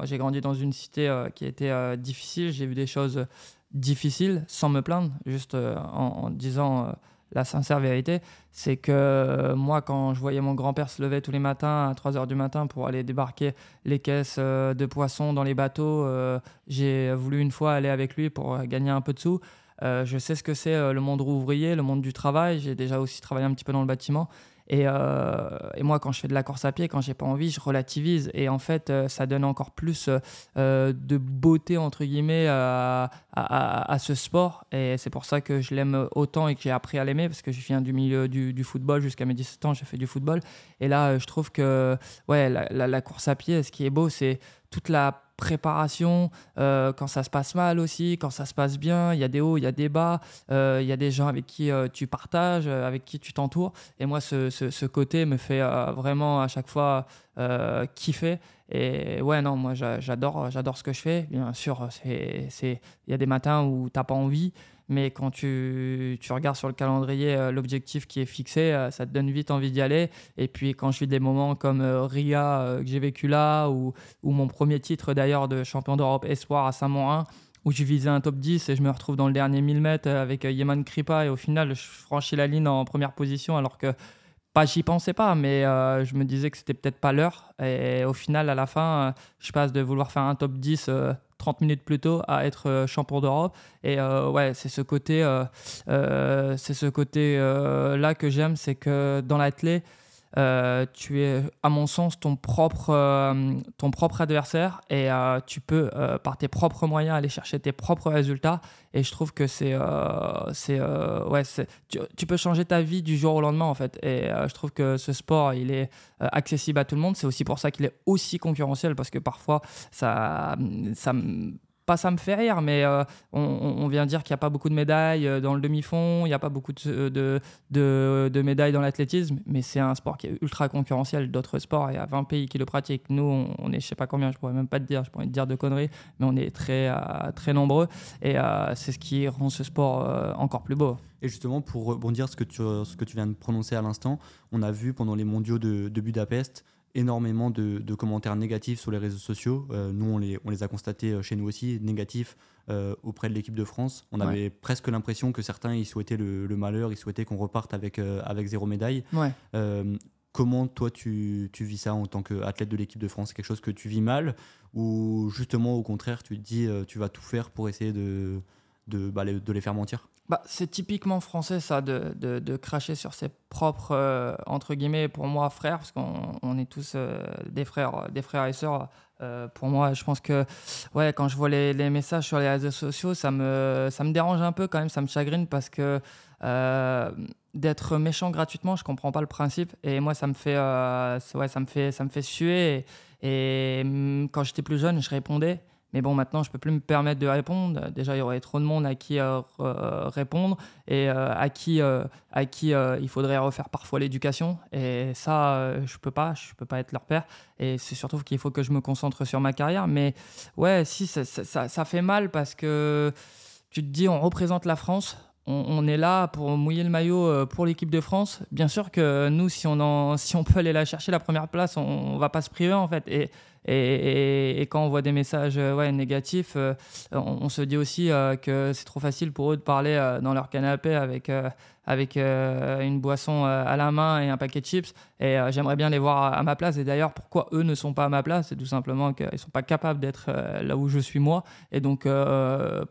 j'ai grandi dans une cité qui était difficile. J'ai vu des choses difficiles, sans me plaindre, juste en, disant la sincère vérité, c'est que euh, moi, quand je voyais mon grand-père se lever tous les matins à 3 h du matin pour aller débarquer les caisses euh, de poissons dans les bateaux, euh, j'ai voulu une fois aller avec lui pour gagner un peu de sous. je sais ce que c'est le monde ouvrier, le monde du travail. J'ai déjà aussi travaillé un petit peu dans le bâtiment. Euh, et, moi, quand je fais de la course à pied, quand j'ai pas envie, je relativise. Et en fait, euh, ça donne encore plus euh, de beauté, entre guillemets, à, ce sport. Et c'est pour ça que je l'aime autant et que j'ai appris à l'aimer, parce que je viens du milieu du, football. Jusqu'à mes 17 ans, j'ai fait du football. Et là, je trouve que ouais, la course à pied, ce qui est beau, c'est toute la préparation, euh, quand ça se passe mal aussi, quand ça se passe bien, il y a des hauts, il y a des bas, euh, il y a des gens avec qui euh, tu partages, avec qui tu t'entoures. Et moi, ce, ce, côté me fait vraiment à chaque fois kiffer. Et ouais, non, moi j'adore, j'adore ce que je fais. Bien sûr, il y a des matins où tu n'as pas envie. Mais quand tu, tu regardes sur le calendrier euh, l'objectif qui est fixé, euh, ça te donne vite envie d'y aller. Et puis quand je vis des moments comme euh, Ria que j'ai vécu là, ou, ou mon premier titre d'ailleurs de champion d'Europe espoir à Saint-Morin, où je visais un top 10 et je me retrouve dans le dernier 1000 mètres avec Yeman Kripa et au final je franchis la ligne en première position alors que pas j'y pensais pas mais je me disais que c'était peut-être pas l'heure et au final à la fin je passe de vouloir faire un top 10 30 minutes plus tôt à être euh, champion d'Europe. Et euh, ouais, c'est ce côté, euh, c'est ce côté là que j'aime, c'est que dans l'athlète, euh, tu es, à mon sens, ton propre, euh, ton propre adversaire et euh, tu peux, par tes propres moyens, aller chercher tes propres résultats. Et je trouve que c'est. c'est ouais, tu, tu, peux changer ta vie du jour au lendemain, en fait. Et je trouve que ce sport, il est accessible à tout le monde. C'est aussi pour ça qu'il est aussi concurrentiel parce que parfois, ça. ça pas ça me fait rire, mais euh, on, vient dire qu'il n'y a pas beaucoup de médailles euh, dans le demi-fond, il n'y a pas beaucoup de, de, médailles dans l'athlétisme, mais c'est un sport qui est ultra concurrentiel d'autres sports. Il y a 20 pays qui le pratiquent. Nous, on, est, je sais pas combien, je pourrais même pas te dire, je pourrais te dire de conneries, mais on est très, euh, très nombreux et c'est ce qui rend ce sport encore plus beau. Et justement, pour rebondir ce que tu, ce que tu viens de prononcer à l'instant, on a vu pendant les mondiaux de Budapest énormément de, commentaires négatifs sur les réseaux sociaux. Euh, nous, on les, on les, a constatés euh, chez nous aussi, négatifs euh, auprès de l'équipe de France. On avait presque l'impression que certains ils souhaitaient le, malheur, ils souhaitaient qu'on reparte avec, avec zéro médaille. comment toi tu, tu, vis ça en tant qu'athlète de l'équipe de France? C'est quelque chose que tu vis mal? Ou justement au contraire tu te dis tu vas tout faire pour essayer de, de, bah, de les faire mentir? Bah, c'est typiquement français, ça, de, de, cracher sur ses propres, euh, entre guillemets, pour moi, frères, parce qu'on on est tous euh, des, frères, des frères et sœurs. Euh, pour moi, je pense que ouais, quand je vois les, les, messages sur les réseaux sociaux, ça me, ça me dérange un peu quand même, ça me chagrine parce que d'être méchant gratuitement, je comprends pas le principe. Et moi, ça me fait, ouais, ça me fait, ça me fait suer. et mm, quand j'étais plus jeune, je répondais. Mais bon, maintenant, je peux plus me permettre de répondre. Déjà, il y aurait trop de monde à qui euh, euh, répondre et euh, à qui, à qui il faudrait refaire parfois l'éducation. Et ça, je peux pas. Je peux pas être leur père. Et c'est surtout qu'il faut que je me concentre sur ma carrière. Mais ouais, si, ça, fait mal parce que tu te dis, on représente la France on, est là pour mouiller le maillot pour l'équipe de France. Bien sûr que nous, si on, si on peut aller la chercher la première place, on, ne va pas se priver en fait. Et, Et, quand on voit des messages ouais, négatifs, on, se dit aussi que c'est trop facile pour eux de parler dans leur canapé avec avec euh, une boisson euh, à la main et un paquet de chips. Et euh, j'aimerais bien les voir à, ma place. Et d'ailleurs, pourquoi eux ne sont pas à ma place? C'est tout simplement qu'ils ne sont pas capables d'être là où je suis moi. Et donc,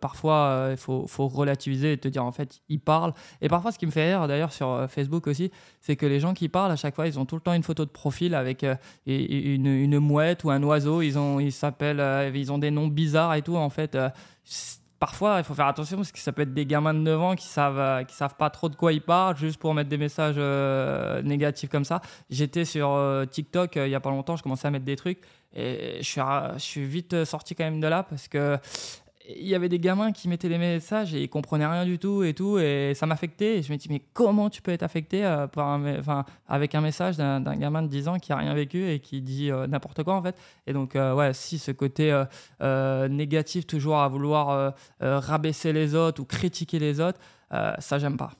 parfois, il faut, faut, relativiser et te dire, en fait, ils parlent. Et parfois, ce qui me fait rire, d'ailleurs, sur Facebook aussi, c'est que les gens qui parlent, à chaque fois, ils ont tout le temps une photo de profil avec une, une, mouette ou un oiseau. Ils, ont, ils s'appellent, ils ont des noms bizarres et tout. En fait, parfois, il faut faire attention parce que ça peut être des gamins de 9 ans qui savent, euh, qui savent pas trop de quoi ils parlent juste pour mettre des messages euh, négatifs comme ça. J'étais sur euh, TikTok il y a pas longtemps, je commençais à mettre des trucs et je suis, je suis vite sorti quand même de là parce que il y avait des gamins qui mettaient des messages et ils comprenaient rien du tout et tout et ça m'affectait. Je me dis mais comment tu peux être affecté euh, par enfin, avec un message d'un gamin de 10 ans qui a rien vécu et qui dit euh, n'importe quoi en fait? Et donc euh, ouais si ce côté négatif toujours à vouloir rabaisser les autres ou critiquer les autres ça j'aime pas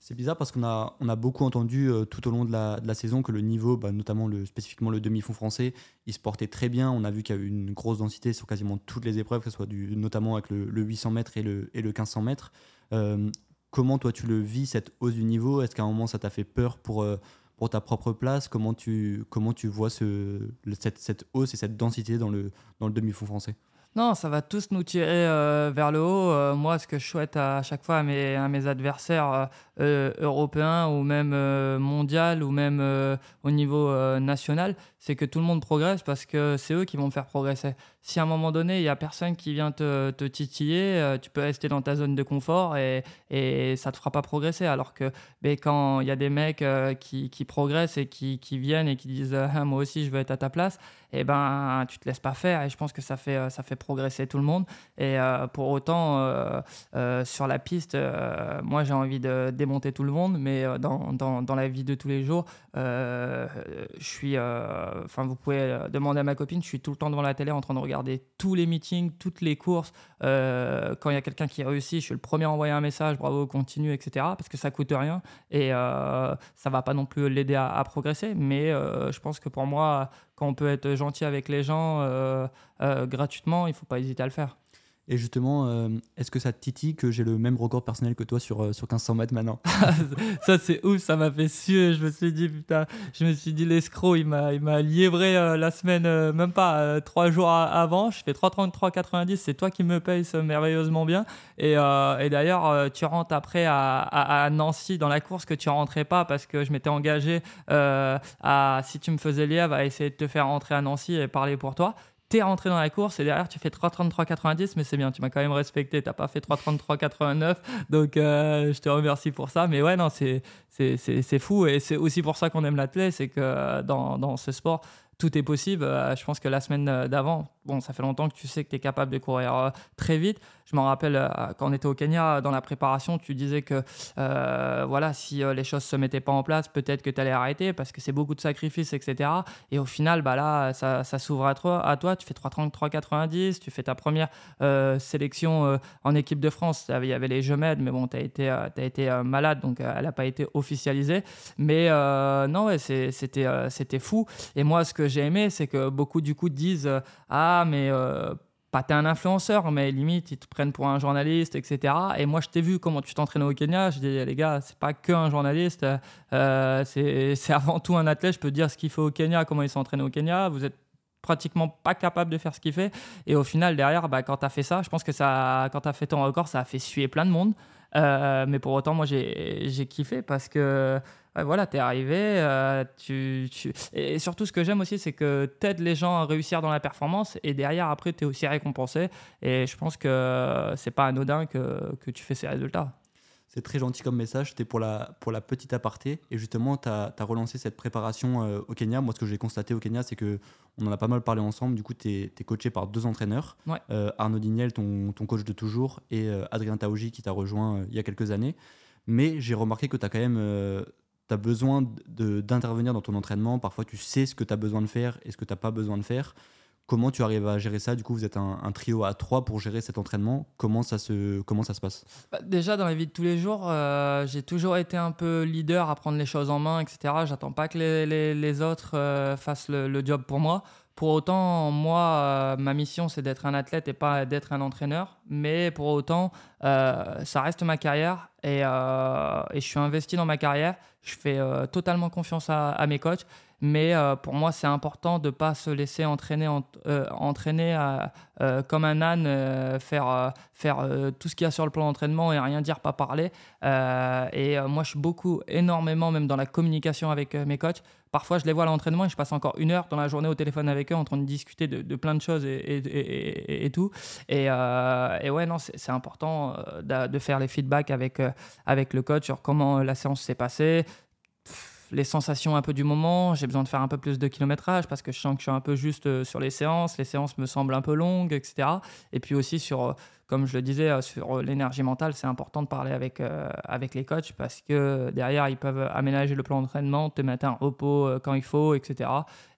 c'est bizarre parce qu'on a, on a beaucoup entendu euh, tout au long de la, de la, saison que le niveau, bah, notamment le, spécifiquement le demi-fond français, il se portait très bien. On a vu qu'il y a eu une grosse densité sur quasiment toutes les épreuves, que ce soit du, notamment avec le, 800 mètres et le, et le 1500 mètres. Euh, comment toi tu le vis, cette hausse du niveau? Est-ce qu'à un moment ça t'a fait peur pour, euh, pour ta propre place? Comment tu, comment tu vois ce, cette, cette, hausse et cette densité dans le, dans le demi-fond français? Non, ça va tous nous tirer vers le haut. moi, ce que je souhaite à, chaque fois à mes, à mes adversaires, euh, européen ou même euh, mondial ou même euh, au niveau national, c'est que tout le monde progresse parce que c'est eux qui vont me faire progresser. Si à un moment donné, il n'y a personne qui vient te, titiller, tu peux rester dans ta zone de confort et, ça ne te fera pas progresser. Alors que ben, quand il y a des mecs qui, progressent et qui, viennent et qui disent Moi aussi, je veux être à ta place, eh ben, tu te laisses pas faire. Et je pense que ça fait, ça fait progresser tout le monde. Et pour autant, sur la piste, moi, j'ai envie de démonter tout le monde, mais euh, dans, dans, dans, la vie de tous les jours, euh, je suis. Euh, enfin, vous pouvez demander à ma copine, je suis tout le temps devant la télé en train de regarder tous les meetings, toutes les courses. quand il y a quelqu'un qui réussit, je suis le premier à envoyer un message, bravo, continue, etc. Parce que ça coûte rien et ça va pas non plus l'aider à, progresser. Mais je pense que pour moi, quand on peut être gentil avec les gens gratuitement, il faut pas hésiter à le faire. Et justement, euh, est-ce que ça te titille que j'ai le même record personnel que toi sur, euh, sur 1500 mètres maintenant Ça, c'est ouf, ça m'a fait suer. Je me suis dit, putain, je me suis dit, l'escroc, il m'a, il m'a euh, la semaine, même pas trois jours avant. Je fais 3,33,90. C'est toi qui me payes merveilleusement bien. Et, d'ailleurs, tu rentres après à, à, Nancy dans la course que tu rentrais pas parce que je m'étais engagé à, si tu me faisais lièvre, à essayer de te faire rentrer à Nancy et parler pour toi t'es rentré dans la course et derrière tu fais 3.33.90 mais c'est bien tu m'as quand même respecté t'as pas fait 3.33.89 donc euh, je te remercie pour ça mais ouais non c'est fou et c'est aussi pour ça qu'on aime l'athlète c'est que dans, dans ce sport tout est possible. Euh, je pense que la semaine euh, d'avant, bon, ça fait longtemps que tu sais que tu es capable de courir euh, très vite. Je me rappelle quand on était au Kenya, dans la préparation, tu disais que voilà, si les choses se mettaient pas en place, peut-être que tu allais arrêter parce que c'est beaucoup de sacrifices, etc. Et au final, bah là, ça, s'ouvre à toi, à toi. Tu fais 3,33,90, tu fais ta première sélection en équipe de France. Il y avait les Jeux Med, mais bon, tu as été, malade, donc elle n'a pas été officialisée. Mais non, ouais, c'était fou. Et moi, ce que j'ai aimé, c'est que beaucoup du coup disent euh, Ah, mais euh, pas t'es un influenceur, mais limite, ils te prennent pour un journaliste, etc. Et moi, je t'ai vu comment tu t'entraînais au Kenya. Je dis, les gars, c'est pas que un journaliste, euh, c'est avant tout un athlète. Je peux dire ce qu'il fait au Kenya, comment il s'entraîne au Kenya. Vous êtes pratiquement pas capable de faire ce qu'il fait. Et au final, derrière, bah, quand tu as fait ça, je pense que ça, quand tu as fait ton record, ça a fait suer plein de monde. mais pour autant, moi, j'ai kiffé parce que voilà, tu es arrivé. Euh, tu, Et surtout, ce que j'aime aussi, c'est que tu aides les gens à réussir dans la performance et derrière, après, tu es aussi récompensé. Et je pense que c'est pas anodin que, que tu fais ces résultats. C'est très gentil comme message. C'était pour la, pour la petite aparté. Et justement, tu as, relancé cette préparation euh, au Kenya. Moi, ce que j'ai constaté au Kenya, c'est que on en a pas mal parlé ensemble. Du coup, tu es, coaché par deux entraîneurs euh, Arnaud Dignel, ton, ton, coach de toujours, et Adrien Taouji, qui t'a rejoint il y a quelques années. Mais j'ai remarqué que tu as quand même tu as besoin d'intervenir dans ton entraînement. Parfois, tu sais ce que tu as besoin de faire et ce que tu n'as pas besoin de faire. Comment tu arrives à gérer ça? Du coup, vous êtes un, trio à trois pour gérer cet entraînement. Comment ça se, comment ça se passe? Bah, Déjà, dans la vie de tous les jours, euh, j'ai toujours été un peu leader à prendre les choses en main, etc. J'attends pas que les, les, autres euh, fassent le, job pour moi. Pour autant, moi, ma mission, c'est d'être un athlète et pas d'être un entraîneur. Mais pour autant, ça reste ma carrière et, et, je suis investi dans ma carrière. Je fais totalement confiance à, à mes coachs mais euh, pour moi, c'est important de ne pas se laisser entraîner, euh, entraîner euh, comme un âne, faire, tout ce qu'il y a sur le plan d'entraînement et rien dire, pas parler. et moi, je suis beaucoup, énormément, même dans la communication avec mes coachs. Parfois, je les vois à l'entraînement et je passe encore une heure dans la journée au téléphone avec eux en train de discuter de, plein de choses et, tout. Et, ouais, non, c'est important de, faire les feedbacks avec le coach sur comment la séance s'est passée les sensations un peu du moment, j'ai besoin de faire un peu plus de kilométrage parce que je sens que je suis un peu juste euh, sur les séances, les séances me semblent un peu longues, etc. Et puis aussi sur, euh, comme je le disais, euh, sur l'énergie mentale, c'est important de parler avec, avec les coachs parce que derrière, ils peuvent aménager le plan d'entraînement, te mettre un repos quand il faut, etc.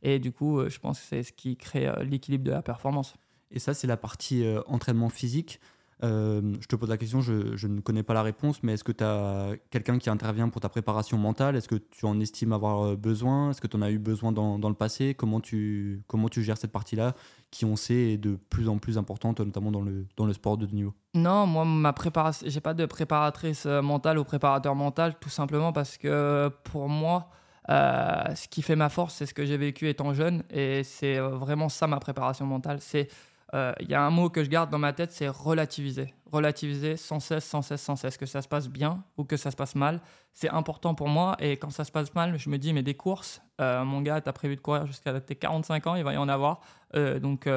Et du coup, je pense que c'est ce qui crée l'équilibre de la performance. Et ça, c'est la partie entraînement physique. Euh, je te pose la question, je, ne connais pas la réponse, mais est-ce que tu as quelqu'un qui intervient pour ta préparation mentale? Est-ce que tu en estimes avoir euh, besoin? Est-ce que tu en as eu besoin dans, le passé? Comment tu, comment tu gères cette partie-là qui, on sait, est de plus en plus importante, notamment dans le, dans le sport de niveau? Non, moi, ma préparation, j'ai pas de préparatrice euh, mentale ou préparateur mental, tout simplement parce que pour moi, ce qui fait ma force, c'est ce que j'ai vécu étant jeune, et c'est vraiment ça ma préparation mentale. C'est il euh, y a un mot que je garde dans ma tête, c'est relativiser. Relativiser sans cesse, sans cesse, sans cesse. Que ça se passe bien ou que ça se passe mal, c'est important pour moi. Et quand ça se passe mal, je me dis, mais des courses, euh, mon gars, tu as prévu de courir jusqu'à tes 45 ans, il va y en avoir. Euh, donc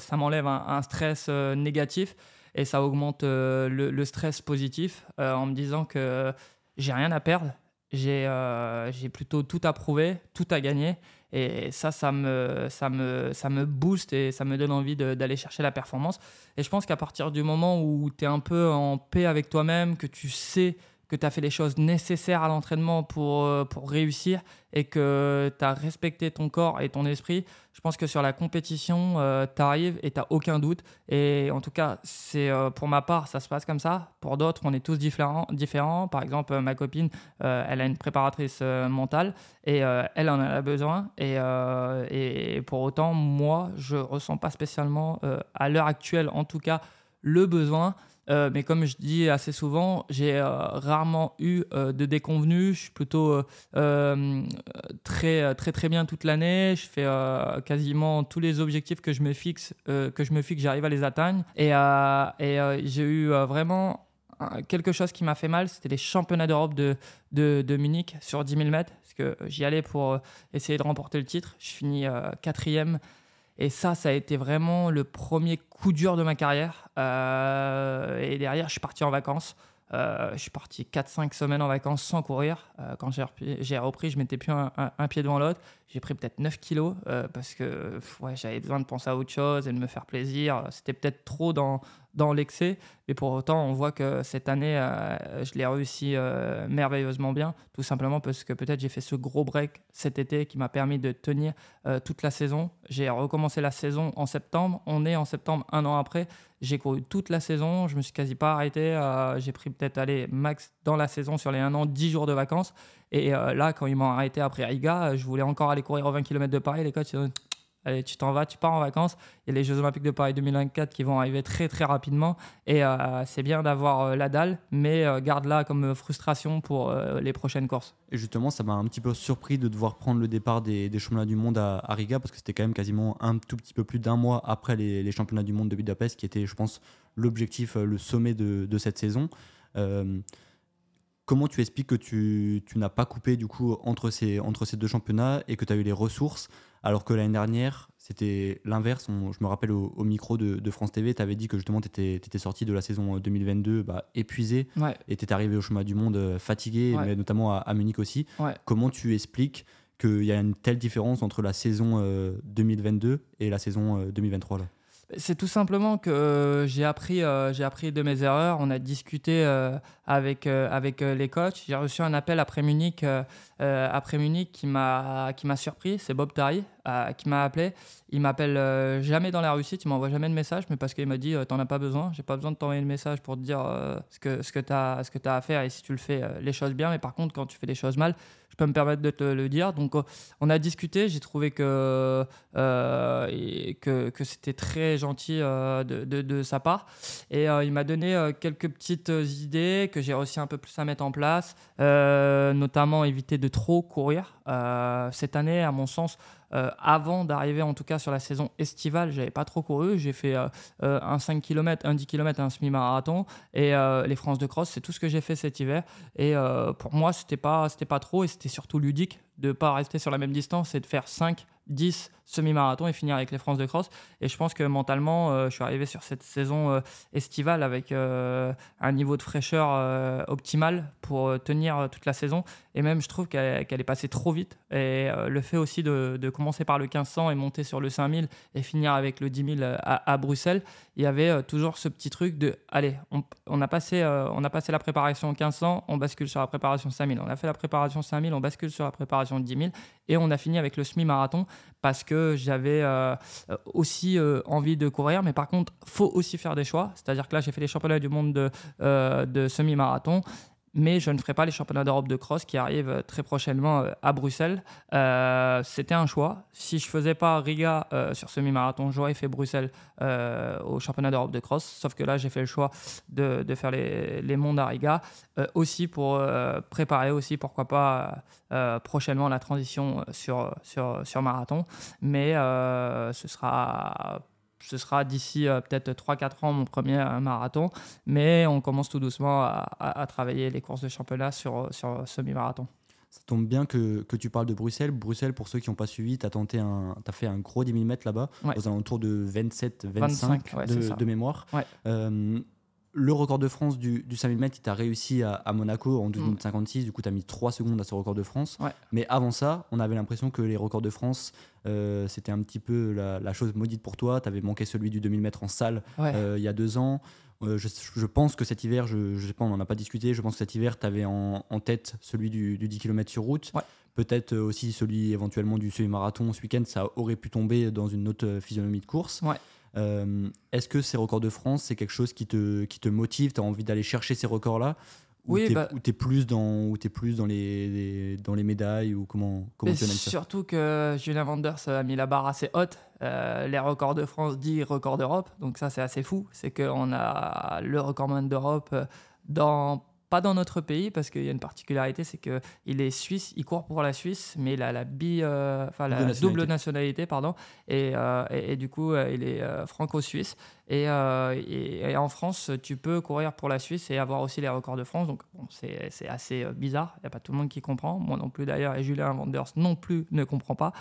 ça m'enlève un, stress négatif et ça augmente le, le, stress positif en me disant que j'ai rien à perdre. J'ai plutôt tout à prouver, tout à gagner. Et ça, ça me, ça me, ça me booste et ça me donne envie d'aller chercher la performance. Et je pense qu'à partir du moment où tu es un peu en paix avec toi-même, que tu sais que tu as fait les choses nécessaires à l'entraînement pour, euh, pour réussir et que tu as respecté ton corps et ton esprit, je pense que sur la compétition, euh, tu arrives et tu n'as aucun doute. Et en tout cas, c'est euh, pour ma part, ça se passe comme ça. Pour d'autres, on est tous différents. différents. Par exemple, ma copine, elle a une préparatrice mentale et elle en a besoin. Et, et, pour autant, moi, je ressens pas spécialement, à l'heure actuelle en tout cas, le besoin. Euh, mais comme je dis assez souvent, j'ai euh, rarement eu euh, de déconvenus. Je suis plutôt très, très, très bien toute l'année. Je fais quasiment tous les objectifs que je me fixe, que je me fixe, j'arrive à les atteindre. Et, j'ai eu vraiment quelque chose qui m'a fait mal, c'était les championnats d'Europe de, de, de, Munich sur 10 000 mètres, parce que j'y allais pour essayer de remporter le titre. Je finis quatrième et ça, ça a été vraiment le premier coup dur de ma carrière. Euh, et derrière, je suis parti en vacances. Euh, je suis parti 4-5 semaines en vacances sans courir. Euh, quand j'ai repris, je mettais plus un, pied devant l'autre. J'ai pris peut-être 9 kilos parce que j'avais besoin de penser à autre chose et de me faire plaisir. C'était peut-être trop dans, dans l'excès. Mais pour autant, on voit que cette année, euh, je l'ai réussi euh, merveilleusement bien, tout simplement parce que peut-être j'ai fait ce gros break cet été qui m'a permis de tenir euh, toute la saison. J'ai recommencé la saison en septembre. On est en septembre, un an après. J'ai couru toute la saison. Je me suis quasi pas arrêté. j'ai pris peut-être aller max dans la saison sur les un an, 10 jours de vacances. Et là, quand ils m'ont arrêté après Riga, je voulais encore aller courir aux 20 km de Paris. Les coachs, ils ont Allez, tu t'en vas, tu pars en vacances. Il y a les Jeux Olympiques de Paris 2024 qui vont arriver très très rapidement. Et euh, c'est bien d'avoir euh, la dalle, mais euh, garde-la comme frustration pour les prochaines courses. Et justement, ça m'a un petit peu surpris de devoir prendre le départ des, championnats du monde à, Riga, parce que c'était quand même quasiment un tout petit peu plus d'un mois après les, championnats du monde de Budapest, qui était, je pense, l'objectif, le sommet de, de cette saison. Comment tu expliques que tu, tu n'as pas coupé du coup entre ces, entre ces deux championnats et que tu as eu les ressources alors que l'année dernière, c'était l'inverse. Je me rappelle au, micro de, France TV, tu avais dit que justement tu étais, étais, sorti de la saison 2022 bah, épuisé. Et tu arrivé au chemin du monde euh, fatigué, mais notamment à, Munich aussi. Comment tu expliques qu'il y a une telle différence entre la saison 2022 euh, et la saison 2023 euh, là? C'est tout simplement que euh, j'ai appris, euh, j'ai appris de mes erreurs. On a discuté euh, avec, avec les coachs. J'ai reçu un appel après Munich, après Munich qui m'a, surpris. C'est Bob Tari, qui m'a appelé. Il m'appelle jamais dans la réussite, il m'envoie jamais de message, mais parce qu'il m'a dit T'en as pas besoin, j'ai pas besoin de t'envoyer le message pour te dire ce que, ce que tu as, as, à faire et si tu le fais les choses bien. Mais par contre, quand tu fais les choses mal, je peux me permettre de te le dire. Donc, on a discuté. J'ai trouvé que, que, que c'était très gentil de, de, de, sa part. Et il m'a donné quelques petites idées que j'ai réussi un peu plus à mettre en place, notamment éviter de trop courir. cette année, à mon sens, euh, avant d'arriver en tout cas sur la saison estivale, j'avais pas trop couru. J'ai fait euh, euh, un 5 km, un 10 km, un semi-marathon et les France de cross, c'est tout ce que j'ai fait cet hiver. Et pour moi, c'était pas, c'était pas trop et c'était surtout ludique de pas rester sur la même distance et de faire 5, 10 semi-marathons et finir avec les France de cross. Et je pense que mentalement, euh, je suis arrivé sur cette saison euh, estivale avec euh, un niveau de fraîcheur optimal pour tenir toute la saison. Et même, je trouve qu'elle est passée trop vite. Et le fait aussi de, de, commencer par le 1500 et monter sur le 5000 et finir avec le 10 000 à, à Bruxelles, il y avait toujours ce petit truc de allez, on, a, passé, on a passé la préparation 1500, on bascule sur la préparation 5000. On a fait la préparation 5000, on bascule sur la préparation 10 000. Et on a fini avec le semi-marathon parce que j'avais euh, aussi euh, envie de courir. Mais par contre, faut aussi faire des choix. C'est-à-dire que là, j'ai fait les championnats du monde de, euh, de semi-marathon mais je ne ferai pas les championnats d'Europe de cross qui arrivent très prochainement euh, à Bruxelles. Euh, c'était un choix. Si je faisais pas Riga euh, sur semi-marathon, j'aurais fait Bruxelles au championnat d'Europe de cross. Sauf que là, j'ai fait le choix de, de faire les, les, mondes à Riga, aussi pour préparer aussi, pourquoi pas, prochainement la transition sur, sur, sur marathon. Mais ce sera ce sera d'ici euh, peut-être 3-4 ans mon premier euh, marathon, mais on commence tout doucement à, travailler les courses de championnat sur, sur semi-marathon. Ça tombe bien que, que, tu parles de Bruxelles. Bruxelles, pour ceux qui n'ont pas suivi, tu as, tenté un, as fait un gros 10 000 mètres là-bas, aux alentours de 27-25 de, de, mémoire. Euh, le record de France du, du 5000 mètres, il t'a réussi à, Monaco en 12 minutes 56. Du coup, tu as mis 3 secondes à ce record de France. Mais avant ça, on avait l'impression que les records de France, euh, c'était un petit peu la, chose maudite pour toi. Tu avais manqué celui du 2000 mètres en salle euh, il y a deux ans. Euh, je, pense que cet hiver, je, je sais pas, on n'en a pas discuté. Je pense que cet hiver, tu avais en, tête celui du, 10 km sur route. Peut-être aussi celui éventuellement du semi-marathon ce week-end. Ça aurait pu tomber dans une autre physionomie de course. Est-ce que ces records de France, c'est quelque chose qui te, qui te motive? Tu as envie d'aller chercher ces records-là? Oui, bah ou tu es, plus dans ou es plus dans les, dans les médailles ou comment comment tu Surtout que Julien Vanders a mis la barre assez haute. Euh, les records de France dit records d'Europe, donc ça c'est assez fou. C'est qu'on a le recordman d'Europe euh, dans pas dans notre pays parce qu'il y a une particularité, c'est qu'il est suisse, il court pour la Suisse, mais il a la, bi, euh, enfin, la double, nationalité. pardon, et, euh, et, du coup, euh, il est franco-suisse. Et, et, en France, tu peux courir pour la Suisse et avoir aussi les records de France. Donc, bon, c'est assez bizarre. Il n'y a pas tout le monde qui comprend. Moi non plus, d'ailleurs. Et Julien Vanders non plus ne comprend pas.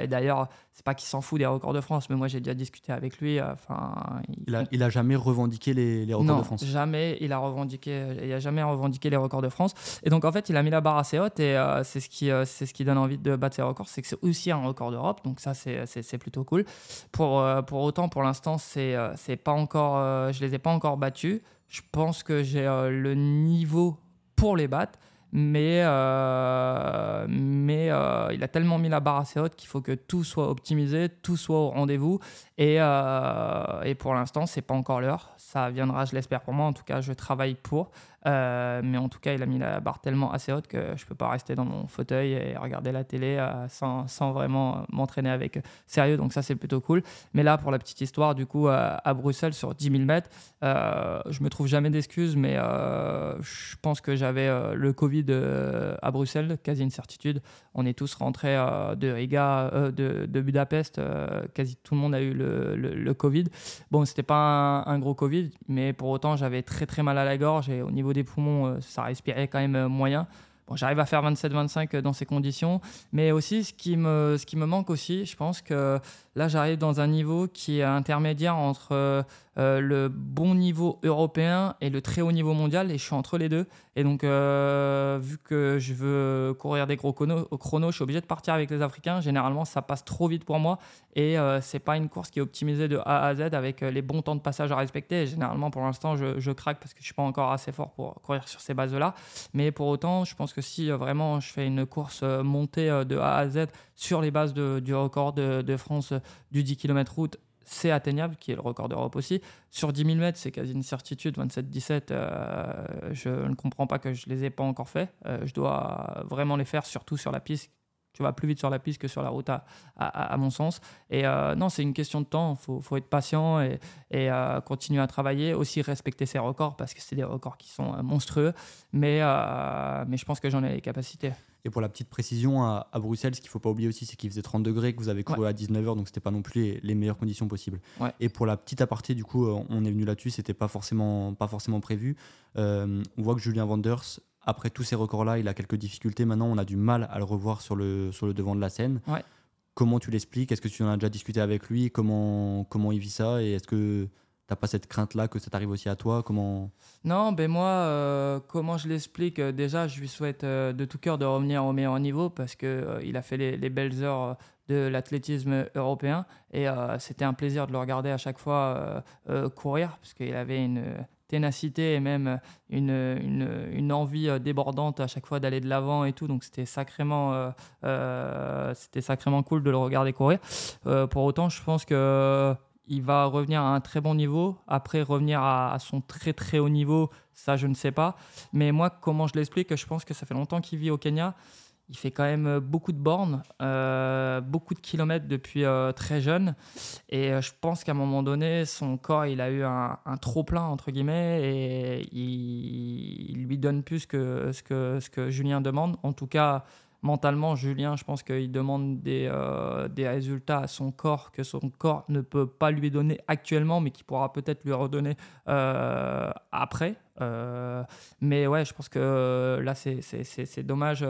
et d'ailleurs, c'est pas qu'il s'en fout des records de France, mais moi, j'ai déjà discuté avec lui. Enfin, il, il a jamais revendiqué les, les records de France jamais. Il a revendiqué. Il a jamais revendiquer les records de France. Et donc, en fait, il a mis la barre assez haute et euh, c'est ce, qui, euh, ce qui donne envie de battre ses records. C'est que c'est aussi un record d'Europe. Donc, ça, c'est, plutôt cool. Pour, euh, pour autant, pour l'instant, c'est, c'est pas encore, je les ai pas encore battus. Je pense que j'ai le niveau pour les battre mais, mais il a tellement mis la barre assez haute qu'il faut que tout soit optimisé, tout soit au rendez-vous. Et, et pour l'instant, c'est pas encore l'heure. Ça viendra, je l'espère pour moi. En tout cas, je travaille pour. Euh, mais en tout cas, il a mis la barre tellement assez haute que je ne peux pas rester dans mon fauteuil et regarder la télé euh, sans, sans, vraiment m'entraîner avec sérieux. Donc ça, c'est plutôt cool. Mais là, pour la petite histoire, du coup, à, Bruxelles, sur 10 000 mètres, euh, je me trouve jamais d'excuses, mais je pense que j'avais le Covid à Bruxelles, quasi une certitude. On est tous rentrés de Riga, de, de, Budapest, quasi tout le monde a eu le, le, Covid. Bon, c'était pas un, un, gros Covid, mais pour autant, j'avais très très mal à la gorge et au niveau des poumons, euh, ça respirait quand même euh, moyen. Bon, j'arrive à faire 27-25 euh, dans ces conditions, mais aussi ce qui me, ce qui me manque aussi, je pense que Là, j'arrive dans un niveau qui est intermédiaire entre euh, le bon niveau européen et le très haut niveau mondial, et je suis entre les deux. Et donc, euh, vu que je veux courir des gros chronos, chrono, je suis obligé de partir avec les Africains. Généralement, ça passe trop vite pour moi, et euh, c'est pas une course qui est optimisée de A à Z avec les bons temps de passage à respecter. Généralement, pour l'instant, je, je, craque parce que je suis pas encore assez fort pour courir sur ces bases-là. Mais pour autant, je pense que si vraiment je fais une course montée de A à Z sur les bases du record de France du 10 km route c'est atteignable, qui est le record d'Europe aussi. Sur 10 000 mètres, c'est quasi une certitude. 27-17, euh, je ne comprends pas que je ne les ai pas encore fait. Euh, je dois vraiment les faire, surtout sur la piste. Tu vas plus vite sur la piste que sur la route, à, mon sens. Et euh, non, c'est une question de temps. Il faut, être patient et, et continuer à travailler. Aussi respecter ses records, parce que c'est des records qui sont monstrueux. Mais, mais je pense que j'en ai les capacités. Et pour la petite précision, à, Bruxelles, ce qu'il ne faut pas oublier aussi, c'est qu'il faisait 30 degrés, que vous avez couru à 19h, donc ce n'était pas non plus les, meilleures conditions possibles. Et pour la petite aparté, du coup, euh, on est venu là-dessus, c'était pas forcément, pas forcément prévu. Euh, on voit que Julien Vanders, après tous ces records-là, il a quelques difficultés. Maintenant, on a du mal à le revoir sur le, sur le devant de la scène. Comment tu l'expliques? Est-ce que tu en as déjà discuté avec lui? Comment, comment il vit ça? Et est-ce que T'as pas cette crainte-là que ça t'arrive aussi à toi? Comment? Non, ben moi, euh, comment je l'explique? Euh, Déjà, je lui souhaite euh, de tout cœur de revenir au meilleur niveau parce que il a fait les, belles heures de l'athlétisme européen. Et c'était un plaisir de le regarder à chaque fois courir parce qu'il avait une ténacité et même une, une, une envie débordante à chaque fois d'aller de l'avant et tout. Donc c'était sacrément, c'était sacrément cool de le regarder courir. pour autant, je pense que il va revenir à un très bon niveau. Après, revenir à, son très très haut niveau, ça, je ne sais pas. Mais moi, comment je l'explique Je pense que ça fait longtemps qu'il vit au Kenya. Il fait quand même beaucoup de bornes, euh, beaucoup de kilomètres depuis euh, très jeune. Et euh, je pense qu'à un moment donné, son corps, il a eu un, trop-plein, entre guillemets, et il, lui donne plus que ce, que Julien demande. En tout cas, mentalement, Julien, je pense qu'il demande des, euh, des, résultats à son corps que son corps ne peut pas lui donner actuellement, mais qui pourra peut-être lui redonner euh, après. Euh, mais ouais, je pense que là, c'est dommage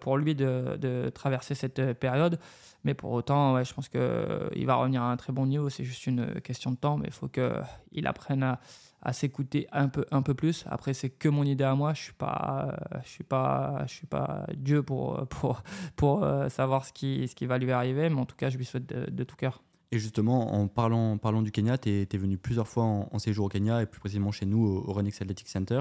pour lui de, de, traverser cette période. Mais pour autant, ouais, je pense qu'il va revenir à un très bon niveau. C'est juste une question de temps, mais il faut qu'il apprenne à à s'écouter un peu, un peu plus. Après, c'est que mon idée à moi. Je suis je suis pas, je suis pas Dieu pour, pour, pour euh, savoir ce qui, ce qui va lui arriver, mais en tout cas, je lui souhaite de, tout cœur. Et justement, en parlant, parlant du Kenya, tu es, venu plusieurs fois en, séjour au Kenya et plus précisément chez nous au, Renix Athletic Center.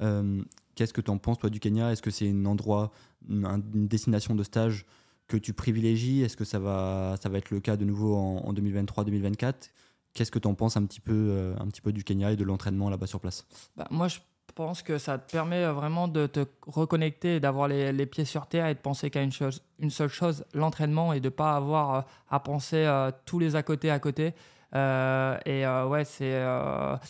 Euh, qu'est-ce que tu en penses, toi, du Kenya? Est-ce que c'est un endroit, une, destination de stage que tu privilégies? Est-ce que ça va, ça va être le cas de nouveau en, en 2023-2024 Qu'est-ce que tu en penses un petit, peu, euh, un petit peu du Kenya et de l'entraînement là-bas sur place? Bah, Moi, je pense que ça te permet euh, vraiment de te reconnecter, d'avoir les, les, pieds sur terre et de penser qu'à une, une seule chose, l'entraînement, et de ne pas avoir euh, à penser tous les à côté à côté. et ouais,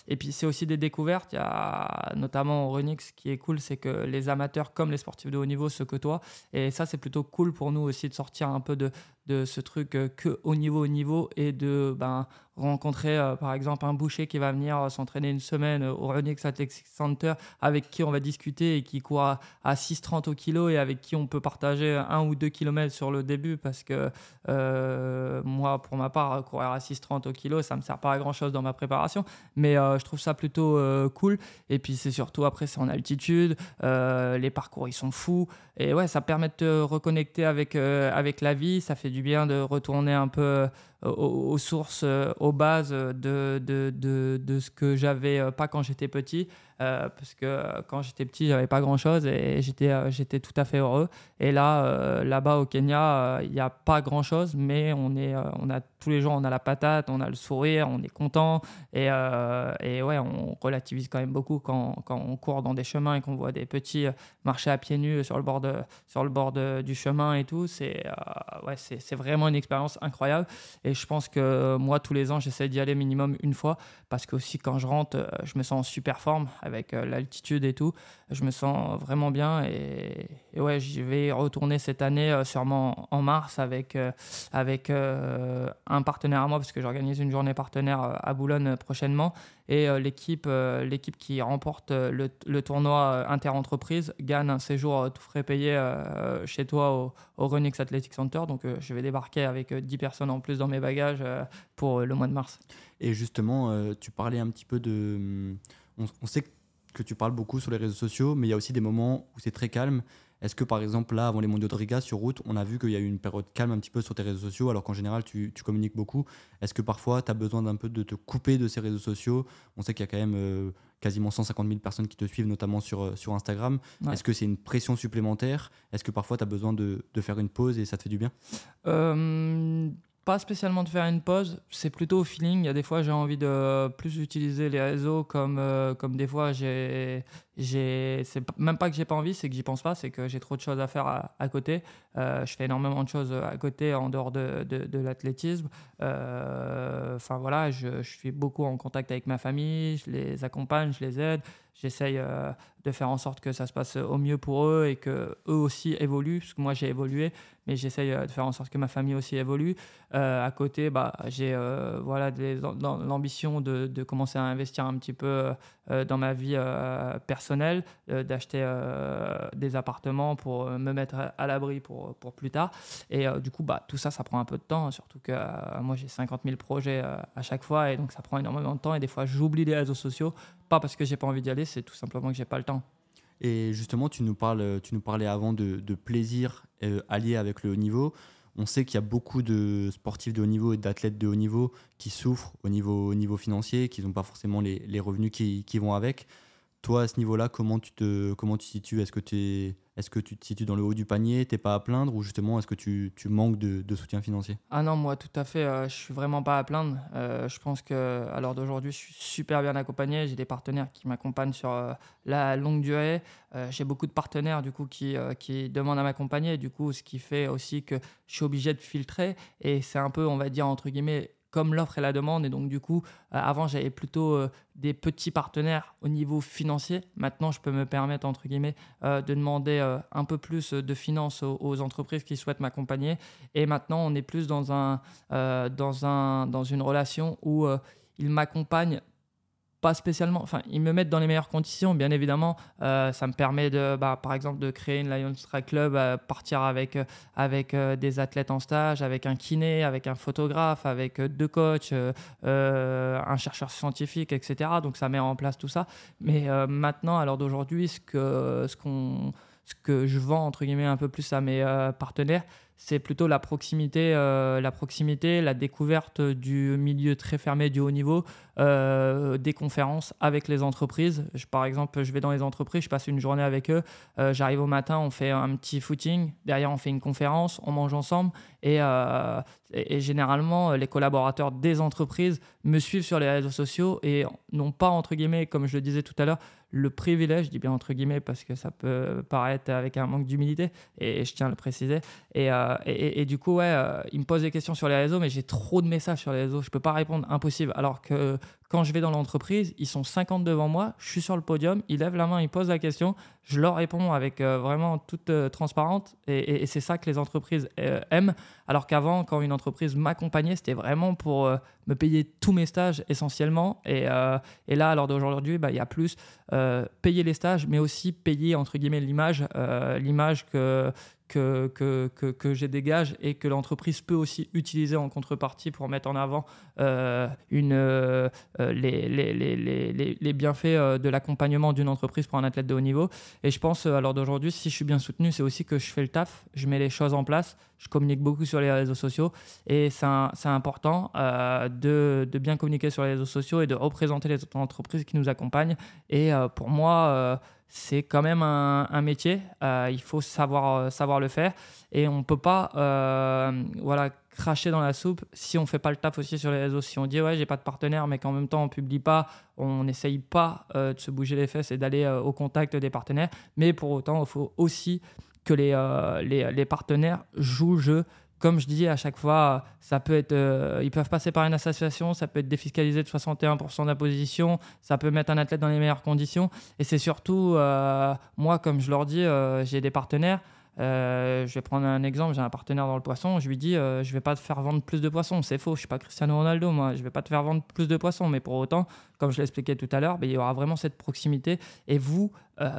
et puis c'est aussi des découvertes. Il y a notamment au Runix, qui est cool, c'est que les amateurs comme les sportifs de haut niveau se côtoient. Et ça, c'est plutôt cool pour nous aussi de sortir un peu de, de ce truc que au niveau au niveau et de ben rencontrer euh, par exemple un boucher qui va venir euh, s'entraîner une semaine au Runix Athletic Center avec qui on va discuter et qui court à, 6,30 au kilo et avec qui on peut partager un ou deux kilomètres sur le début parce que euh, moi pour ma part courir à 6,30 au kilo ça me sert pas à grand chose dans ma préparation. Mais je trouve ça plutôt cool. Et puis c'est surtout après c'est en altitude les parcours ils sont fous. Et ouais ça permet de te reconnecter avec, avec la vie. Ça fait du bien de retourner un peu aux, sources, euh, aux bases de, de, de, de ce que j'avais euh, pas quand j'étais petit. Euh, parce que quand j'étais petit, j'avais pas grand chose et j'étais, j'étais tout à fait heureux. Et là, là-bas au Kenya, il n'y a pas grand chose, mais on, est, on a tous les jours, on a la patate, on a le sourire, on est content. Et, et ouais, on relativise quand même beaucoup quand, quand on court dans des chemins et qu'on voit des petits marcher à pieds nus sur le bord, de, sur le bord du chemin et tout. C'est, ouais, c'est, c'est vraiment une expérience incroyable. Je pense que moi, tous les ans, j'essaie d'y aller minimum une fois parce que aussi quand je rentre, je me sens en super forme avec l'altitude et tout. Je me sens vraiment bien et, ouais, j'y vais retourner cette année sûrement en mars avec, avec un partenaire à moi parce que j'organise une journée partenaire à Boulogne prochainement et l'équipe l'équipe qui remporte le, le tournoi inter-entreprise gagne un séjour tout frais payé chez toi au, au Renix Athletic Center. Donc je vais débarquer avec 10 personnes en plus dans mes bagages pour le mois de mars. Et justement, tu parlais un petit peu de... On, on sait que que tu parles beaucoup sur les réseaux sociaux, mais il y a aussi des moments où c'est très calme. Est-ce que par exemple là, avant les mondiaux de Riga sur route, on a vu qu'il y a eu une période calme un petit peu sur tes réseaux sociaux, alors qu'en général tu, communiques beaucoup? Est-ce que parfois tu as besoin d'un peu de te couper de ces réseaux sociaux? On sait qu'il y a quand même euh, quasiment 150 000 personnes qui te suivent, notamment sur, euh, sur Instagram. Est-ce que c'est une pression supplémentaire? Est-ce que parfois tu as besoin de, de, faire une pause et ça te fait du bien? Euh, pas spécialement de faire une pause, c'est plutôt au feeling. Il y a des fois, j'ai envie de plus utiliser les réseaux comme, euh, comme des fois, j'ai, j'ai, c'est même pas que j'ai pas envie, c'est que j'y pense pas, c'est que j'ai trop de choses à faire à, côté. Euh, je fais énormément de choses à côté en dehors de, de, l'athlétisme. Euh, enfin voilà, je, je, suis beaucoup en contact avec ma famille, je les accompagne, je les aide. J'essaye de faire en sorte que ça se passe au mieux pour eux et que eux aussi évoluent, parce que moi j'ai évolué, mais j'essaye de faire en sorte que ma famille aussi évolue. à côté, bah, j'ai voilà, l'ambition de, de, commencer à investir un petit peu dans ma vie personnelle euh, d'acheter euh, des appartements pour euh, me mettre à l'abri pour, pour plus tard. Et du coup, bah, tout ça, ça prend un peu de temps, surtout que moi, j'ai 50 000 projets à chaque fois, et donc ça prend énormément de temps, et des fois, j'oublie les réseaux sociaux, pas parce que j'ai pas envie d'y aller, c'est tout simplement que j'ai pas le temps. Et justement, tu nous, parles, tu nous parlais avant de, plaisir allié avec le haut niveau. On sait qu'il y a beaucoup de sportifs de haut niveau et d'athlètes de haut niveau qui souffrent au niveau, au niveau financier, qui n'ont pas forcément les, revenus qui, vont avec. Toi, à ce niveau-là, comment tu te comment tu situes? Est-ce que, es, est que tu te situes dans le haut du panier? T'es pas à plaindre? Ou justement, est-ce que tu, tu manques de, de, soutien financier? Ah non, moi, tout à fait. Euh, je suis vraiment pas à plaindre. Euh, je pense qu'à l'heure d'aujourd'hui, je suis super bien accompagné. J'ai des partenaires qui m'accompagnent sur euh, la longue durée. J'ai beaucoup de partenaires, du coup, qui, qui demandent à m'accompagner. Du coup, ce qui fait aussi que je suis obligé de filtrer. Et c'est un peu, on va dire, entre guillemets, comme l'offre et la demande. Et donc, du coup, euh, avant, j'avais plutôt euh, des petits partenaires au niveau financier. Maintenant, je peux me permettre, entre guillemets, euh, de demander un peu plus de finances aux, entreprises qui souhaitent m'accompagner. Et maintenant, on est plus dans, un, dans, un, dans une relation où ils m'accompagnent pas spécialement. Enfin, ils me mettent dans les meilleures conditions, bien évidemment. Euh, ça me permet, de, bah, par exemple, de créer une Lions Track Club, euh, partir avec, euh, avec des athlètes en stage, avec un kiné, avec un photographe, avec deux coachs, un chercheur scientifique, etc. Donc, ça met en place tout ça. Mais maintenant, à l'heure d'aujourd'hui, ce que, ce, qu'on, ce que je vends, entre guillemets, un peu plus à mes partenaires, c'est plutôt la proximité, la proximité, la découverte du milieu très fermé du haut niveau, euh, des conférences avec les entreprises. Par exemple, je vais dans les entreprises, je passe une journée avec eux, euh, j'arrive au matin, on fait un petit footing, derrière on fait une conférence, on mange ensemble et, et, généralement les collaborateurs des entreprises me suivent sur les réseaux sociaux et n'ont pas, entre guillemets, comme je le disais tout à l'heure, le privilège, je dis bien entre guillemets parce que ça peut paraître avec un manque d'humilité, et je tiens à le préciser. Et, euh, du coup, ouais, euh, il me pose des questions sur les réseaux, mais j'ai trop de messages sur les réseaux, je peux pas répondre, impossible. Alors que quand je vais dans l'entreprise, ils sont 50 devant moi, je suis sur le podium, ils lèvent la main, ils posent la question, je leur réponds avec euh, vraiment toute transparente, et, c'est ça que les entreprises aiment. Alors qu'avant, quand une entreprise m'accompagnait, c'était vraiment pour me payer tous mes stages essentiellement. Et, et là, l'heure d'aujourd'hui, bah, il y a plus payer les stages, mais aussi payer entre guillemets l'image, l'image que que, que, que, que j'ai dégage et que l'entreprise peut aussi utiliser en contrepartie pour mettre en avant euh, une, euh, les, les, les, les, bienfaits euh, de l'accompagnement d'une entreprise pour un athlète de haut niveau. Et je pense, à l'heure d'aujourd'hui, si je suis bien soutenu, c'est aussi que je fais le taf, je mets les choses en place, je communique beaucoup sur les réseaux sociaux et c'est important de, de, bien communiquer sur les réseaux sociaux et de représenter les entreprises qui nous accompagnent. Et pour moi, c'est quand même un, métier. Euh, il faut savoir, euh, savoir le faire. Et on ne peut pas euh, voilà, cracher dans la soupe si on ne fait pas le taf aussi sur les réseaux. Si on dit, ouais, j'ai pas de partenaire, mais qu'en même temps, on ne publie pas, on n'essaye pas de se bouger les fesses et d'aller au contact des partenaires. Mais pour autant, il faut aussi que les, les, les, partenaires jouent le jeu comme je dis à chaque fois, ça peut être, euh, ils peuvent passer par une association, ça peut être défiscalisé de 61% d'imposition, ça peut mettre un athlète dans les meilleures conditions. Et c'est surtout, euh, moi, comme je leur dis, euh, j'ai des partenaires. Je vais prendre un exemple, j'ai un partenaire dans le poisson, je lui dis, je vais pas te faire vendre plus de poissons, c'est faux, je suis pas Cristiano Ronaldo, moi, je vais pas te faire vendre plus de poissons, mais pour autant, comme je l'expliquais tout à l'heure, ben, il y aura vraiment cette proximité. Et vous,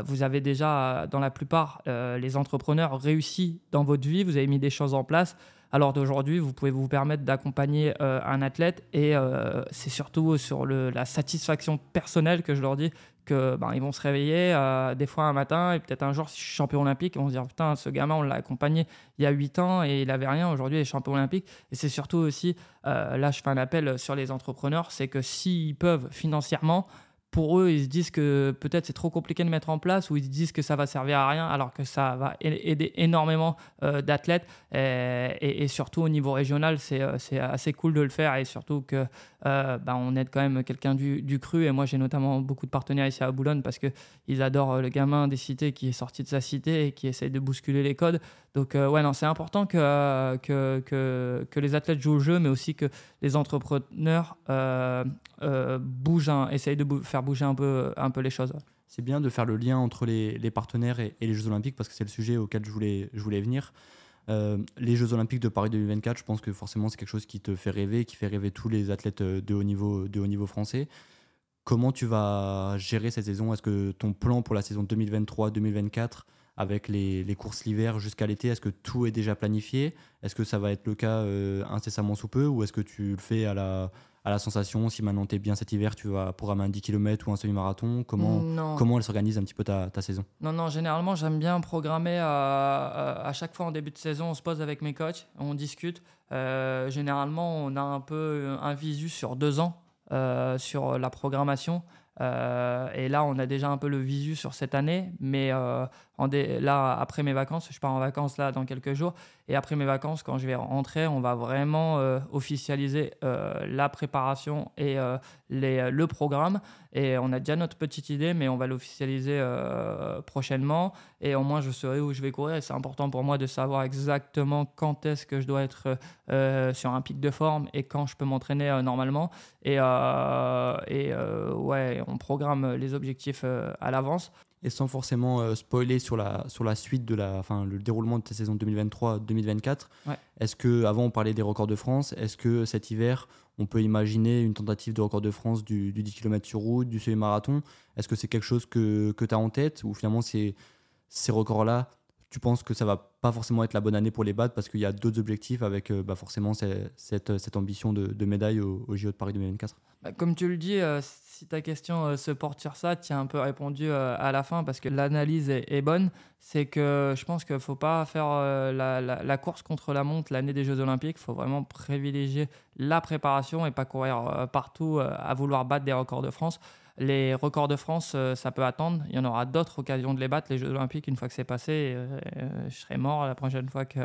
vous avez déjà, dans la plupart, les entrepreneurs réussi dans votre vie, vous avez mis des choses en place. Alors d'aujourd'hui, vous pouvez vous permettre d'accompagner euh, un athlète. Et euh, c'est surtout sur la satisfaction personnelle que je leur dis ben, ils vont se réveiller euh, des fois un matin et peut-être un jour si je suis champion olympique, ils vont se dire putain ce gamin on l'a accompagné il y a 8 ans et il avait rien, aujourd'hui il est champion olympique. Et c'est surtout aussi là je fais un appel sur les entrepreneurs, c'est que s'ils peuvent financièrement pour eux, ils se disent que peut-être c'est trop compliqué de mettre en place ou ils se disent que ça va servir à rien alors que ça va aider énormément euh, d'athlètes et, surtout au niveau régional, euh, c'est assez cool de le faire et surtout que euh, bah, on aide quand même quelqu'un du, du, cru et moi j'ai notamment beaucoup de partenaires ici à Boulogne parce qu'ils adorent le gamin des cités qui est sorti de sa cité et qui essaye de bousculer les codes. Donc ouais, non, c'est important que, que, que, les athlètes jouent au jeu mais aussi que les entrepreneurs bougent, essayent de faire bouger un peu, un peu les choses. C'est bien de faire le lien entre les, partenaires et, les Jeux Olympiques parce que c'est le sujet auquel je voulais, je voulais venir. Euh, les Jeux Olympiques de Paris 2024, je pense que forcément c'est quelque chose qui te fait rêver, qui fait rêver tous les athlètes euh, de haut niveau, de haut niveau français. Comment tu vas gérer cette saison? Est-ce que ton plan pour la saison 2023-2024, avec les, les courses l'hiver jusqu'à l'été, est-ce que tout est déjà planifié? Est-ce que ça va être le cas euh, incessamment sous peu ou est-ce que tu le fais à la, à la sensation Si maintenant tu es bien cet hiver, tu vas programmer un 10 km ou un semi-marathon? Comment, comment elle s'organise un petit peu ta, ta saison? Non, non, généralement, j'aime bien programmer à, à, chaque fois en début de saison. On se pose avec mes coachs, on discute. Euh, généralement, on a un peu un visu sur deux ans euh, sur la programmation. Euh, et là, on a déjà un peu le visu sur cette année, mais là, après mes vacances, je pars en vacances là dans quelques jours. Et après mes vacances, quand je vais rentrer, on va vraiment euh, officialiser euh, la préparation et euh, le programme. Et on a déjà notre petite idée, mais on va l'officialiser prochainement. Et au moins, je saurai où je vais courir. Et c'est important pour moi de savoir exactement quand est-ce que je dois être sur un pic de forme et quand je peux m'entraîner normalement. Et, et ouais, on programme les objectifs à l'avance et sans forcément euh, spoiler sur la, sur la suite de la, enfin, le déroulement de ta saison 2023-2024, est-ce que, avant on parlait des records de France, est-ce que cet hiver on peut imaginer une tentative de record de France du, 10 km sur route, du semi-marathon? Est-ce que c'est quelque chose que, que tu as en tête? Ou finalement ces, ces records-là, tu penses que ça va pas forcément être la bonne année pour les battre parce qu'il y a d'autres objectifs avec euh, bah, forcément cette, ambition de, de médaille au, au, JO de Paris 2024 bah, Comme tu le dis, euh, si ta question euh, se porte sur ça, tu as un peu répondu à la fin parce que l'analyse est, bonne. C'est que je pense qu'il ne faut pas faire euh, la, course contre la montre l'année des Jeux Olympiques. Il faut vraiment privilégier la préparation et pas courir partout à vouloir battre des records de France. Les records de France, euh, ça peut attendre. Il y en aura d'autres occasions de les battre. Les Jeux Olympiques, une fois que c'est passé, euh, euh, je serai mort la prochaine fois qu'il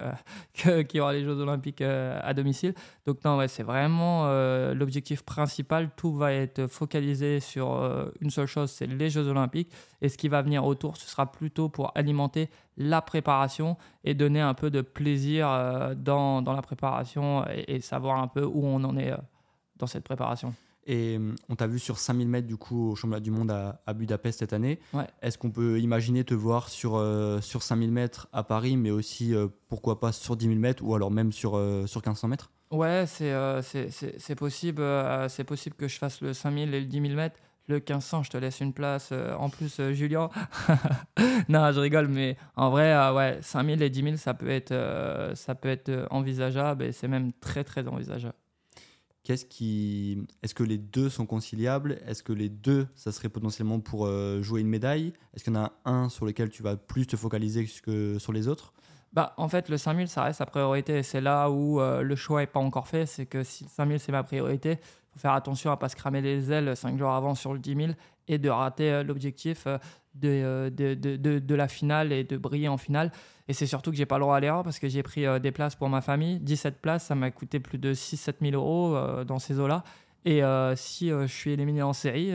que, y aura les Jeux Olympiques à domicile. Donc non, ouais, c'est vraiment l'objectif principal. Tout va être focalisé sur une seule chose, c'est les Jeux Olympiques. Et ce qui va venir autour, ce sera plutôt pour alimenter la préparation et donner un peu de plaisir dans, dans la préparation et, et, savoir un peu où on en est dans cette préparation. Et hum, on t'a vu sur 5000 mètres du coup au championnat du monde à, Budapest cette année. Est-ce qu'on peut imaginer te voir sur, euh, sur 5000 mètres à Paris, mais aussi euh, pourquoi pas sur 10 000 mètres ou alors même sur, euh, sur 1500 mètres? Ouais, c'est possible, c'est possible que je fasse le 5000 et le 10 000 mètres. Le 1500, je te laisse une place. en plus, Julien. non, je rigole, mais en vrai, ouais, 5000 et 10 000, ça peut être, ça peut être envisageable et c'est même très, très envisageable. Qu'est-ce qui, est-ce que les deux sont conciliables? Est-ce que les deux, ça serait potentiellement pour euh, jouer une médaille? Est-ce qu'il y en a un sur lequel tu vas plus te focaliser que sur les autres? Bah, en fait, le 5000, ça reste sa priorité. C'est là où euh, le choix n'est pas encore fait. C'est que si le 5000, c'est ma priorité, il faut faire attention à ne pas se cramer les ailes 5 jours avant sur le 10 000 et de rater euh, l'objectif de, de, de, de, la finale et de briller en finale. Et c'est surtout que j'ai pas le droit à l'erreur parce que j'ai pris euh, des places pour ma famille. 17 places, ça m'a coûté plus de 6-7 000 euros euh, dans ces eaux-là. Et si je suis éliminé en série,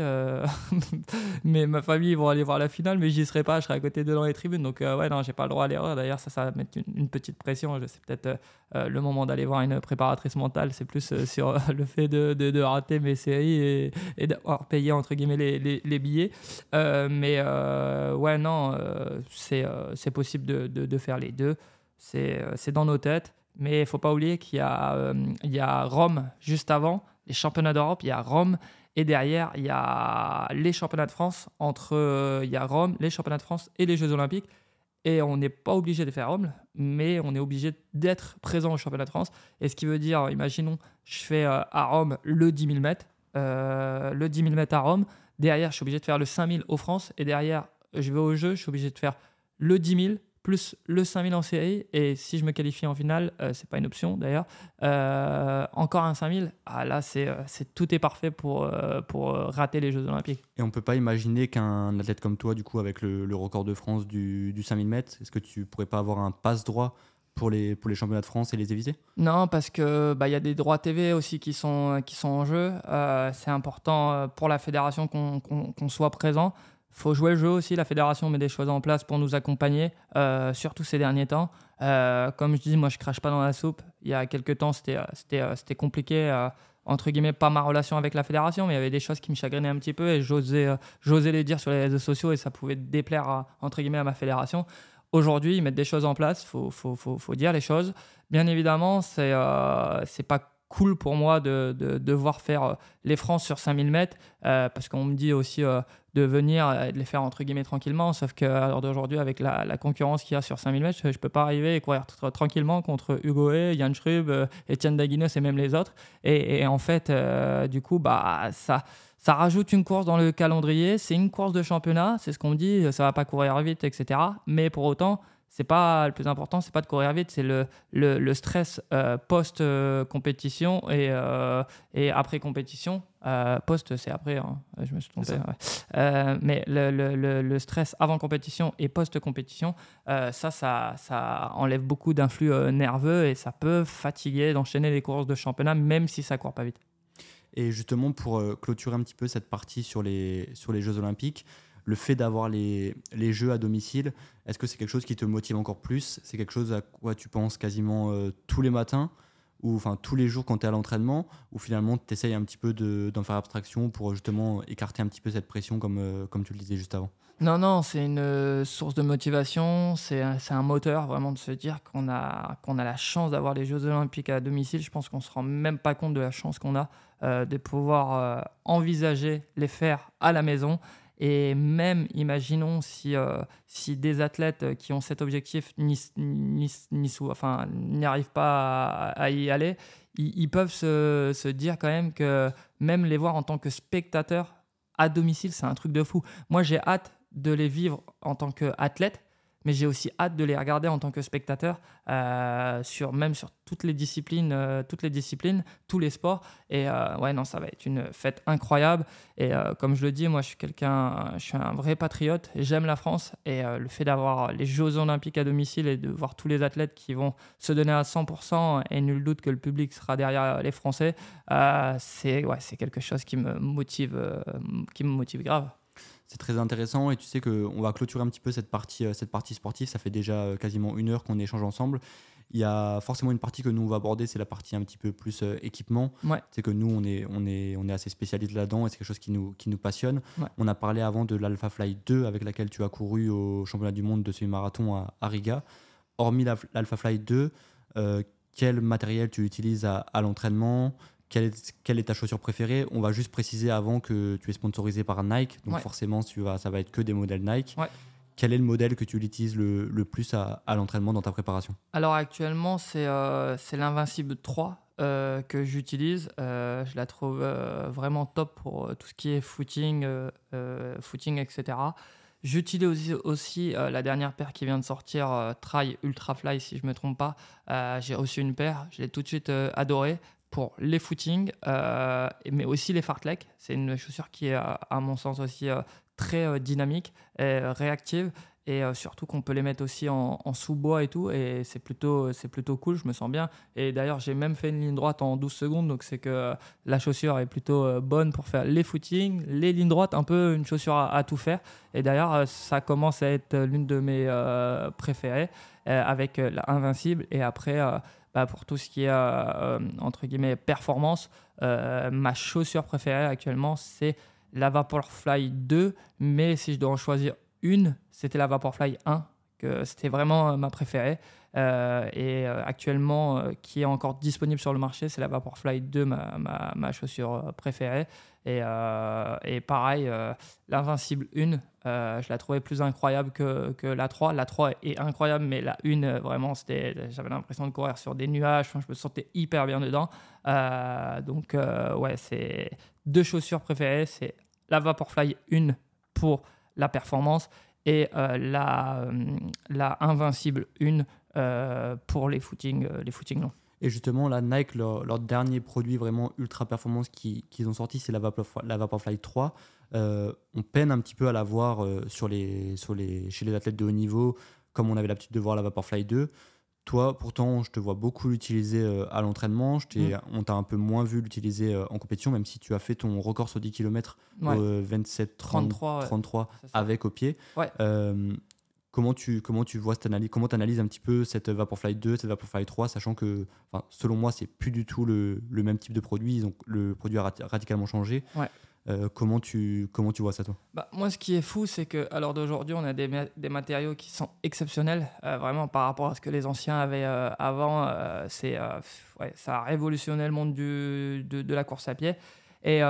mais ma famille vont aller voir la finale, mais j'y serai pas, je serai à côté de dans les tribunes. Donc ouais, non, j'ai pas le droit à l'erreur. D'ailleurs, ça, ça va mettre une, petite pression. C'est peut-être le moment d'aller voir une préparatrice mentale. C'est plus sur le fait de, de, rater mes séries et, d'avoir payé entre guillemets les, les, billets. mais ouais, non, c'est possible de, de, faire les deux. C'est dans nos têtes. Mais il faut pas oublier qu'il y, il y a Rome juste avant les championnats d'Europe, il y a Rome, et derrière, il y a les championnats de France, entre euh, il y a Rome, les championnats de France et les Jeux Olympiques. Et on n'est pas obligé de faire Rome, mais on est obligé d'être présent au championnat de France. Et ce qui veut dire, imaginons, je fais euh, à Rome le 10 000 mètres, euh, le 10 000 mètres à Rome. Derrière, je suis obligé de faire le 5 000 aux France. Et derrière, je vais au jeu, je suis obligé de faire le 10 000, plus le 5000 en série. Et si je me qualifie en finale, euh, c'est pas une option d'ailleurs, euh, encore un 5000, ah, là, c'est, euh, c'est, tout est parfait pour, pour rater les Jeux Olympiques. Et on peut pas imaginer qu'un athlète comme toi, du coup, avec le, record de France du, du 5000 mètres, est-ce que tu pourrais pas avoir un passe droit pour les, pour les championnats de France et les éviter? Non, parce que bah, y a des droits TV aussi qui sont, qui sont en jeu. c'est important pour la fédération qu'on, qu'on soit présent faut jouer le jeu aussi. La fédération met des choses en place pour nous accompagner, euh, surtout ces derniers temps. Euh, comme je dis, moi, je crache pas dans la soupe. Il y a quelques temps, c'était, euh, compliqué. entre guillemets, pas ma relation avec la fédération, mais il y avait des choses qui me chagrinaient un petit peu et j'osais, les dire sur les réseaux sociaux et ça pouvait déplaire, à, entre guillemets, à ma fédération. Aujourd'hui, ils mettent des choses en place, il faut, faut, faut, faut, dire les choses. Bien évidemment, c'est, c'est pas cool pour moi de, de, devoir faire les France sur 5000 mètres parce qu'on me dit aussi de venir et de les faire entre guillemets tranquillement. Sauf qu'à l'heure d'aujourd'hui, avec la, concurrence qu'il y a sur 5000 mètres, je peux pas arriver et courir tranquillement contre Hugo Hay, Yann Schrub, euh, Etienne Daguinos et même les autres. Et, en fait, euh, du coup, bah, ça, ça rajoute une course dans le calendrier. C'est une course de championnat, c'est ce qu'on dit, ça va pas courir vite, etc. Mais pour autant, c'est pas le plus important, c'est pas de courir vite, c'est le, le, stress euh, post compétition et, et après compétition euh, post, c'est après, hein. je me suis trompé. Euh, mais le, le, le, stress avant compétition et post-compétition, euh, ça, ça, ça, enlève beaucoup d'influx nerveux et ça peut fatiguer d'enchaîner les courses de championnat, même si ça court pas vite. Et justement, pour clôturer un petit peu cette partie sur les, sur les Jeux Olympiques, le fait d'avoir les, les, Jeux à domicile, est-ce que c'est quelque chose qui te motive encore plus? C'est quelque chose à quoi tu penses quasiment tous les matins? Ou enfin tous les jours quand tu es à l'entraînement, ou finalement tu essayes un petit peu d'en faire abstraction pour justement écarter un petit peu cette pression comme, euh, comme tu le disais juste avant? Non, non, c'est une euh, source de motivation, c'est un moteur vraiment de se dire qu'on a, a la chance d'avoir les Jeux Olympiques à domicile. Je pense qu'on se rend même pas compte de la chance qu'on a euh, de pouvoir envisager les faire à la maison et même, imaginons si, euh, si des athlètes qui ont cet objectif n'y enfin, arrivent pas à, y aller, ils, peuvent se, se, dire quand même que même les voir en tant que spectateurs à domicile, c'est un truc de fou. Moi, j'ai hâte de les vivre en tant qu'athlète mais j'ai aussi hâte de les regarder en tant que spectateur, euh, sur, même sur toutes les disciplines, euh, toutes les disciplines, tous les sports. Et euh, ouais, non, ça va être une fête incroyable. Et comme je le dis, moi, je suis quelqu'un, je suis un vrai patriote. J'aime la France et le fait d'avoir les Jeux Olympiques à domicile et de voir tous les athlètes qui vont se donner à 100% et nul doute que le public sera derrière les Français, c'est ouais, c'est quelque chose qui me motive, qui me motive grave c'est très intéressant et tu sais qu'on va clôturer un petit peu cette partie, euh, cette partie sportive. Ça fait déjà euh, quasiment une heure qu'on échange ensemble. Il y a forcément une partie que nous on va aborder, c'est la partie un petit peu plus euh, équipement. C'est que nous on est, on est, on est assez spécialiste là-dedans et c'est quelque chose qui nous, qui nous passionne. On a parlé avant de l'Alpha Fly 2 avec laquelle tu as couru au championnat du monde de semi-marathon à, Riga. Hormis l'Alpha Fly 2, quel matériel tu utilises à, à l'entraînement? Quelle est, ta chaussure préférée? On va juste préciser avant que tu es sponsorisé par Nike, donc forcément tu vas, ça va être que des modèles Nike. Quel est le modèle que tu utilises le, plus à, l'entraînement dans ta préparation? Alors actuellement c'est euh, l'Invincible 3 euh, que j'utilise. Euh, je la trouve vraiment top pour tout ce qui est footing, footing etc. J'utilise aussi, aussi la dernière paire qui vient de sortir, Try Ultra Fly, si je ne me trompe pas. J'ai reçu une paire, je l'ai tout de suite adorée pour les footings, euh, mais aussi les fartlek. C'est une chaussure qui est, à mon sens, aussi euh, très euh, dynamique et réactive. et surtout qu'on peut les mettre aussi en, sous-bois et tout. Et c'est plutôt plutôt cool je me sens bien. Et d'ailleurs j'ai même fait une ligne droite en 12 secondes. Donc c'est que la chaussure est plutôt bonne pour faire les footings les lignes droites un peu une chaussure à, tout faire. Et d'ailleurs ça commence à être l'une de mes préférées avec l'invincible et après bah, pour tout ce qui est entre guillemets performance ma chaussure préférée actuellement c'est la Vaporfly 2 mais si je dois en choisir une, c'était la Vaporfly 1, que c'était vraiment euh, ma préférée. Euh, et euh, actuellement, qui est encore disponible sur le marché, c'est la Vaporfly 2, ma, ma, ma chaussure préférée. Et, et pareil, l'Invincible 1, je la trouvais plus incroyable que, que, la 3. La 3 est incroyable, mais la 1, vraiment, j'avais l'impression de courir sur des nuages. Je me sentais hyper bien dedans. donc, ouais, c'est deux chaussures préférées. C'est la Vaporfly 1 pour la performance et euh, la, euh, la Invincible 1 euh, pour les footings, les footings longs. Et justement, la Nike, leur, dernier produit vraiment ultra performance qu'ils ont sorti, c'est la, Vaporfly, la Vaporfly 3. on peine un petit peu à la voir sur les, sur les, chez les athlètes de haut niveau, comme on avait l'habitude de voir la Vaporfly 2. Toi, pourtant, je te vois beaucoup l'utiliser euh, à l'entraînement. Mm. On t'a un peu moins vu l'utiliser euh, en compétition, même si tu as fait ton record sur 10 km 27 33, 33 avec au pied. Euh, comment tu, comment tu vois cette analyse Comment tu analyses un petit peu cette Vaporfly 2, cette Vaporfly 3, sachant que, selon moi, c'est plus du tout le, le, même type de produit. Donc, le produit a radicalement changé. Euh, comment, tu, comment tu vois ça, toi? Bah, Moi, ce qui est fou, c'est qu'à l'heure d'aujourd'hui, on a des, des, matériaux qui sont exceptionnels, euh, vraiment par rapport à ce que les anciens avaient euh, avant. c'est, ouais, ça a révolutionné le monde du, de, de, la course à pied. Et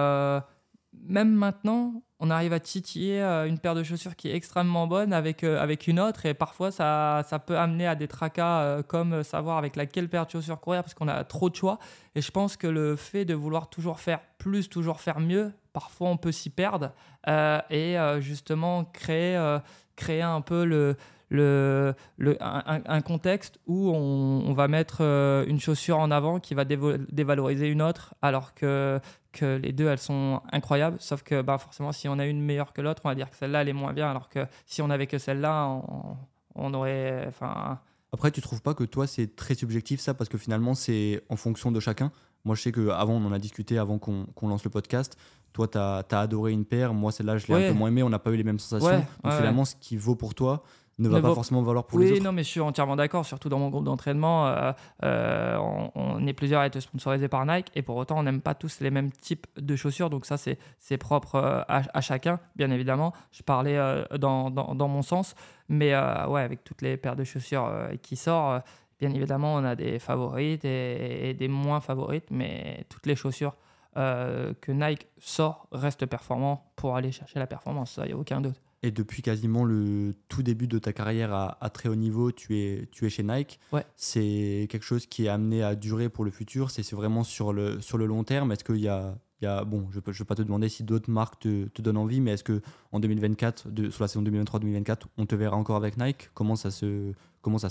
même maintenant, on arrive à titiller une paire de chaussures qui est extrêmement bonne avec, avec une autre. Et parfois, ça, ça peut amener à des tracas comme savoir avec laquelle paire de chaussures courir parce qu'on a trop de choix. Et je pense que le fait de vouloir toujours faire plus, toujours faire mieux, parfois on peut s'y perdre euh, et euh, justement créer, euh, créer un peu le, le, le un, contexte où on, va mettre une chaussure en avant qui va dévaloriser une autre alors que, que les deux elles sont incroyables sauf que bah, forcément si on a une meilleure que l'autre on va dire que celle-là elle est moins bien alors que si on avait que celle-là on, on, aurait enfin après tu trouves pas que toi c'est très subjectif ça parce que finalement c'est en fonction de chacun? Moi, je sais qu'avant, on en a discuté avant qu'on lance le podcast. Toi, tu as, adoré une paire. Moi, celle-là, je l'ai un peu moins aimé. On n'a pas eu les mêmes sensations. Donc, finalement, ce qui vaut pour toi ne va pas forcément valoir pour les autres. Oui, non, mais je suis entièrement d'accord. Surtout dans mon groupe d'entraînement, euh, euh, on, est plusieurs à être sponsorisés par Nike et pour autant, on n'aime pas tous les mêmes types de chaussures. Donc ça, c'est propre euh, à, chacun, bien évidemment. Je parlais dans, dans, dans, mon sens, mais ouais, avec toutes les paires de chaussures qui sortent, bien évidemment, on a des favorites et, et des moins favorites, mais toutes les chaussures euh, que Nike sort reste performant pour aller chercher la performance, il n'y a aucun doute. Et depuis quasiment le tout début de ta carrière à, très haut niveau, tu es, tu es chez Nike. Ouais. C'est quelque chose qui est amené à durer pour le futur. C'est vraiment sur le, sur le long terme. Est-ce qu'il y a, il y a, bon, je ne vais pas te demander si d'autres marques te, donnent envie, mais est-ce qu'en 2024, de, sur la saison 2023-2024, on te verra encore avec Nike? Comment ça se,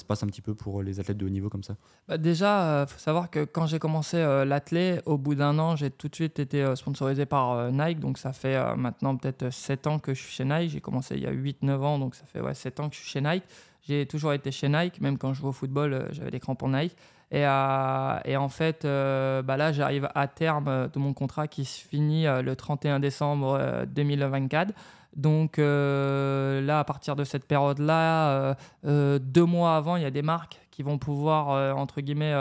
passe un petit peu pour les athlètes de haut niveau comme ça? Bah Déjà, il euh, faut savoir que quand j'ai commencé euh, l'athlète, au bout d'un an, j'ai tout de suite été euh, sponsorisé par Nike. Donc ça fait maintenant peut-être 7 ans que je suis chez Nike. J'ai commencé il y a 8-9 ans, donc ça fait ouais, 7 ans que je suis chez Nike. J'ai toujours été chez Nike, même quand je joue au football, j'avais des crampons Nike. Et, et en fait, bah là, j'arrive à terme de mon contrat qui se finit le 31 décembre 2024. Donc euh, là, à partir de cette période-là, euh, euh, deux mois avant, il y a des marques qui vont pouvoir, entre guillemets,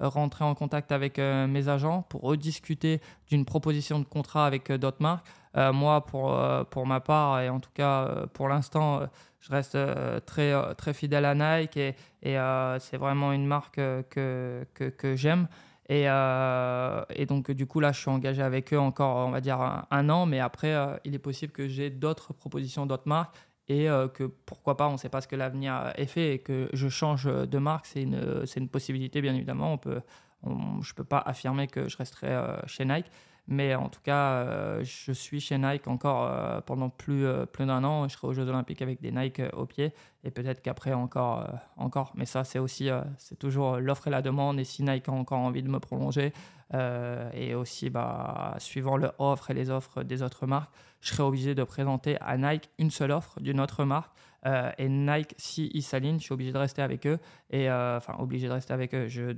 rentrer en contact avec mes agents pour rediscuter d'une proposition de contrat avec d'autres marques. moi, pour, pour ma part, et en tout cas pour l'instant, je reste très, très fidèle à Nike et, et c'est vraiment une marque que, que, j'aime. Et, euh, donc, du coup, là, je suis engagé avec eux encore, on va dire, un, an. Mais après, euh, il est possible que j'ai d'autres propositions, d'autres marques. Et euh, que pourquoi pas, on ne sait pas ce que l'avenir est fait et que je change de marque, c'est une, une possibilité, bien évidemment. On peut, je ne peux pas affirmer que je resterai chez Nike. Mais en tout cas, euh, je suis chez Nike encore euh, pendant plus, euh, plus d'un an. Je serai aux Jeux Olympiques avec des Nike au pied. Et peut-être qu'après encore, encore. Mais ça, c'est aussi c'est toujours l'offre et la demande. Et si Nike a encore envie de me prolonger, et aussi bah, suivant leur offre et les offres des autres marques, je serai obligé de présenter à Nike une seule offre d'une autre marque et Nike, si ils s'alignent, je suis obligé de rester avec eux. Et enfin, obligé de rester avec eux. Je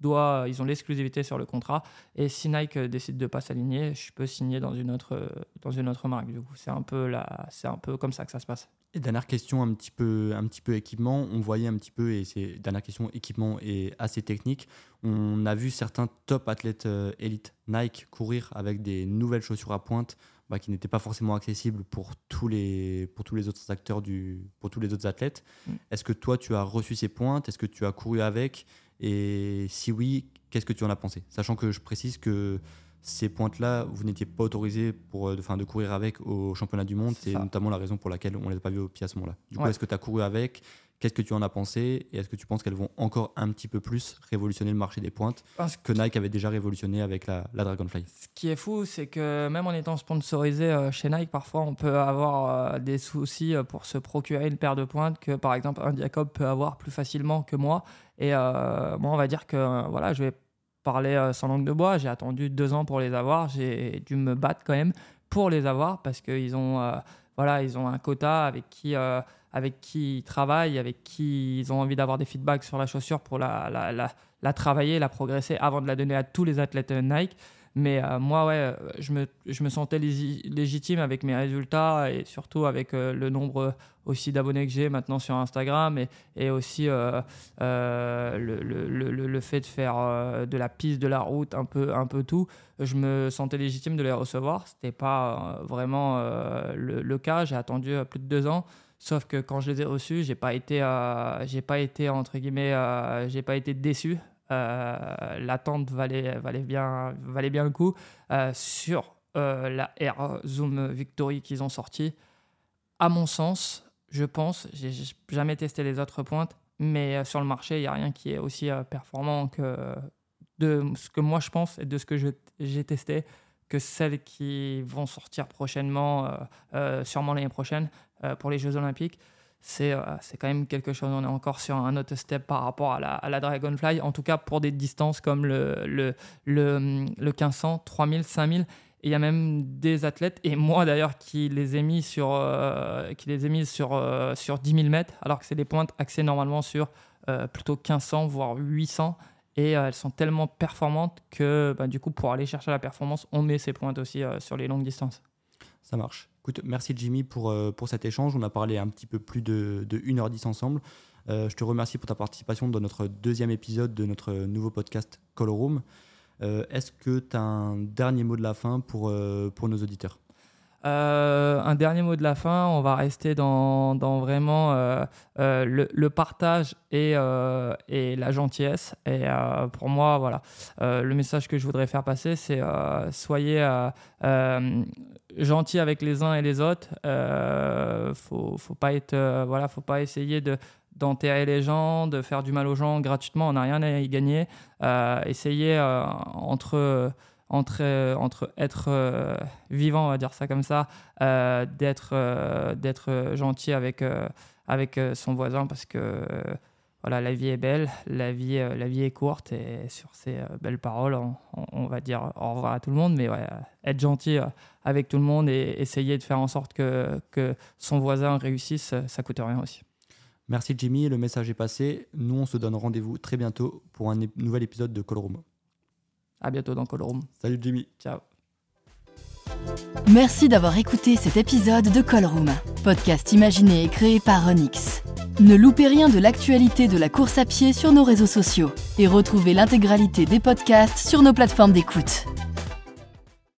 dois, ils ont l'exclusivité sur le contrat. Et si Nike décide de pas s'aligner, je peux signer dans une autre, dans une autre marque. Du coup, c'est un peu là, c'est un peu comme ça que ça se passe. Et dernière question, un petit peu, un petit peu équipement. On voyait un petit peu, et c'est dernière question équipement et assez technique. On a vu certains top athlètes euh, élite Nike courir avec des nouvelles chaussures à pointe bah, qui n'étaient pas forcément accessibles pour tous les, pour tous les autres acteurs du, pour tous les autres athlètes. Mm. Est-ce que toi tu as reçu ces pointes? Est-ce que tu as couru avec? Et si oui, qu'est-ce que tu en as pensé? Sachant que je précise que ces pointes-là, vous n'étiez pas autorisé pour, euh, de, de courir avec au championnat du monde. C'est notamment la raison pour laquelle on ne les a pas vus au pied à ce moment-là. Du coup, est-ce que tu as couru avec? Qu'est-ce que tu en as pensé Et est-ce que tu penses qu'elles vont encore un petit peu plus révolutionner le marché des pointes que Nike avait déjà révolutionné avec la, Dragonfly? Ce qui est fou, c'est que même en étant sponsorisé euh, chez Nike, parfois on peut avoir euh, des soucis pour se procurer une paire de pointes que par exemple un Jacob peut avoir plus facilement que moi. Et moi, on va dire que voilà, je vais parler euh, sans langue de bois. J'ai attendu deux ans pour les avoir. J'ai dû me battre quand même pour les avoir parce qu'ils ont, euh, voilà, ils ont un quota avec qui, euh, avec qui ils travaillent, avec qui ils ont envie d'avoir des feedbacks sur la chaussure pour la, la, la, travailler, la progresser avant de la donner à tous les athlètes Nike. Mais euh, moi, ouais, euh, je me, je me sentais légitime avec mes résultats et surtout avec euh, le nombre aussi d'abonnés que j'ai maintenant sur Instagram et, et aussi le, le, le, fait de faire de la piste, de la route, un peu, un peu tout. Je me sentais légitime de les recevoir. Ce n'était pas vraiment le, cas. J'ai attendu plus de deux ans. Sauf que quand je les ai reçus, j'ai pas été, j'ai pas été entre guillemets, j'ai pas été déçu euh, l'attente valait, bien, valait bien le coup. Euh, sur euh, la Air Zoom Victory qu'ils ont sorti, à mon sens, je pense, j'ai jamais testé les autres pointes, mais sur le marché, il n'y a rien qui est aussi performant que de ce que moi je pense et de ce que j'ai testé que celles qui vont sortir prochainement, sûrement l'année prochaine, pour les Jeux Olympiques c'est euh, c'est quand même quelque chose. On est encore sur un autre step par rapport à la, Dragonfly, en tout cas pour des distances comme le, le, le, le 1500, 3000, 5000. Et il y a même des athlètes, et moi d'ailleurs, qui les ai mis sur, euh, qui les ai mis sur, euh, sur 10 000 mètres, alors que c'est des pointes axées normalement sur plutôt 1500, voire 800. Et elles sont tellement performantes que bah, du coup, pour aller chercher la performance, on met ces pointes aussi sur les longues distances. Ça marche. Merci Jimmy pour, euh, pour cet échange. On a parlé un petit peu plus de, de 1h10 ensemble. Euh, je te remercie pour ta participation dans notre deuxième épisode de notre nouveau podcast Color Room. Euh, est-ce que tu as un dernier mot de la fin pour nos auditeurs? Euh, un dernier mot de la fin, on va rester dans, vraiment euh, euh, le, partage et, la gentillesse. Et pour moi, voilà, le message que je voudrais faire passer, c'est soyez gentils avec les uns et les autres. faut, faut pas voilà, faut pas essayer de d'enterrer les gens, de faire du mal aux gens gratuitement, on n'a rien à y gagner. essayez entre entre, euh, entre être euh, vivant, on va dire ça comme ça, euh, d'être d'être gentil avec, avec son voisin parce que voilà, la vie est belle, la vie, la vie est courte et sur ces belles paroles, on, va dire au revoir à tout le monde, mais ouais, être gentil avec tout le monde et essayer de faire en sorte que, que son voisin réussisse, ça coûte rien aussi. Merci Jimmy, le message est passé. Nous, on se donne rendez-vous très bientôt pour un nouvel épisode de Coloroom. À bientôt dans Colorum. Salut Jimmy. Ciao. Merci d'avoir écouté cet épisode de Callroom, podcast imaginé et créé par Onyx. Ne loupez rien de l'actualité de la course à pied sur nos réseaux sociaux et retrouvez l'intégralité des podcasts sur nos plateformes d'écoute.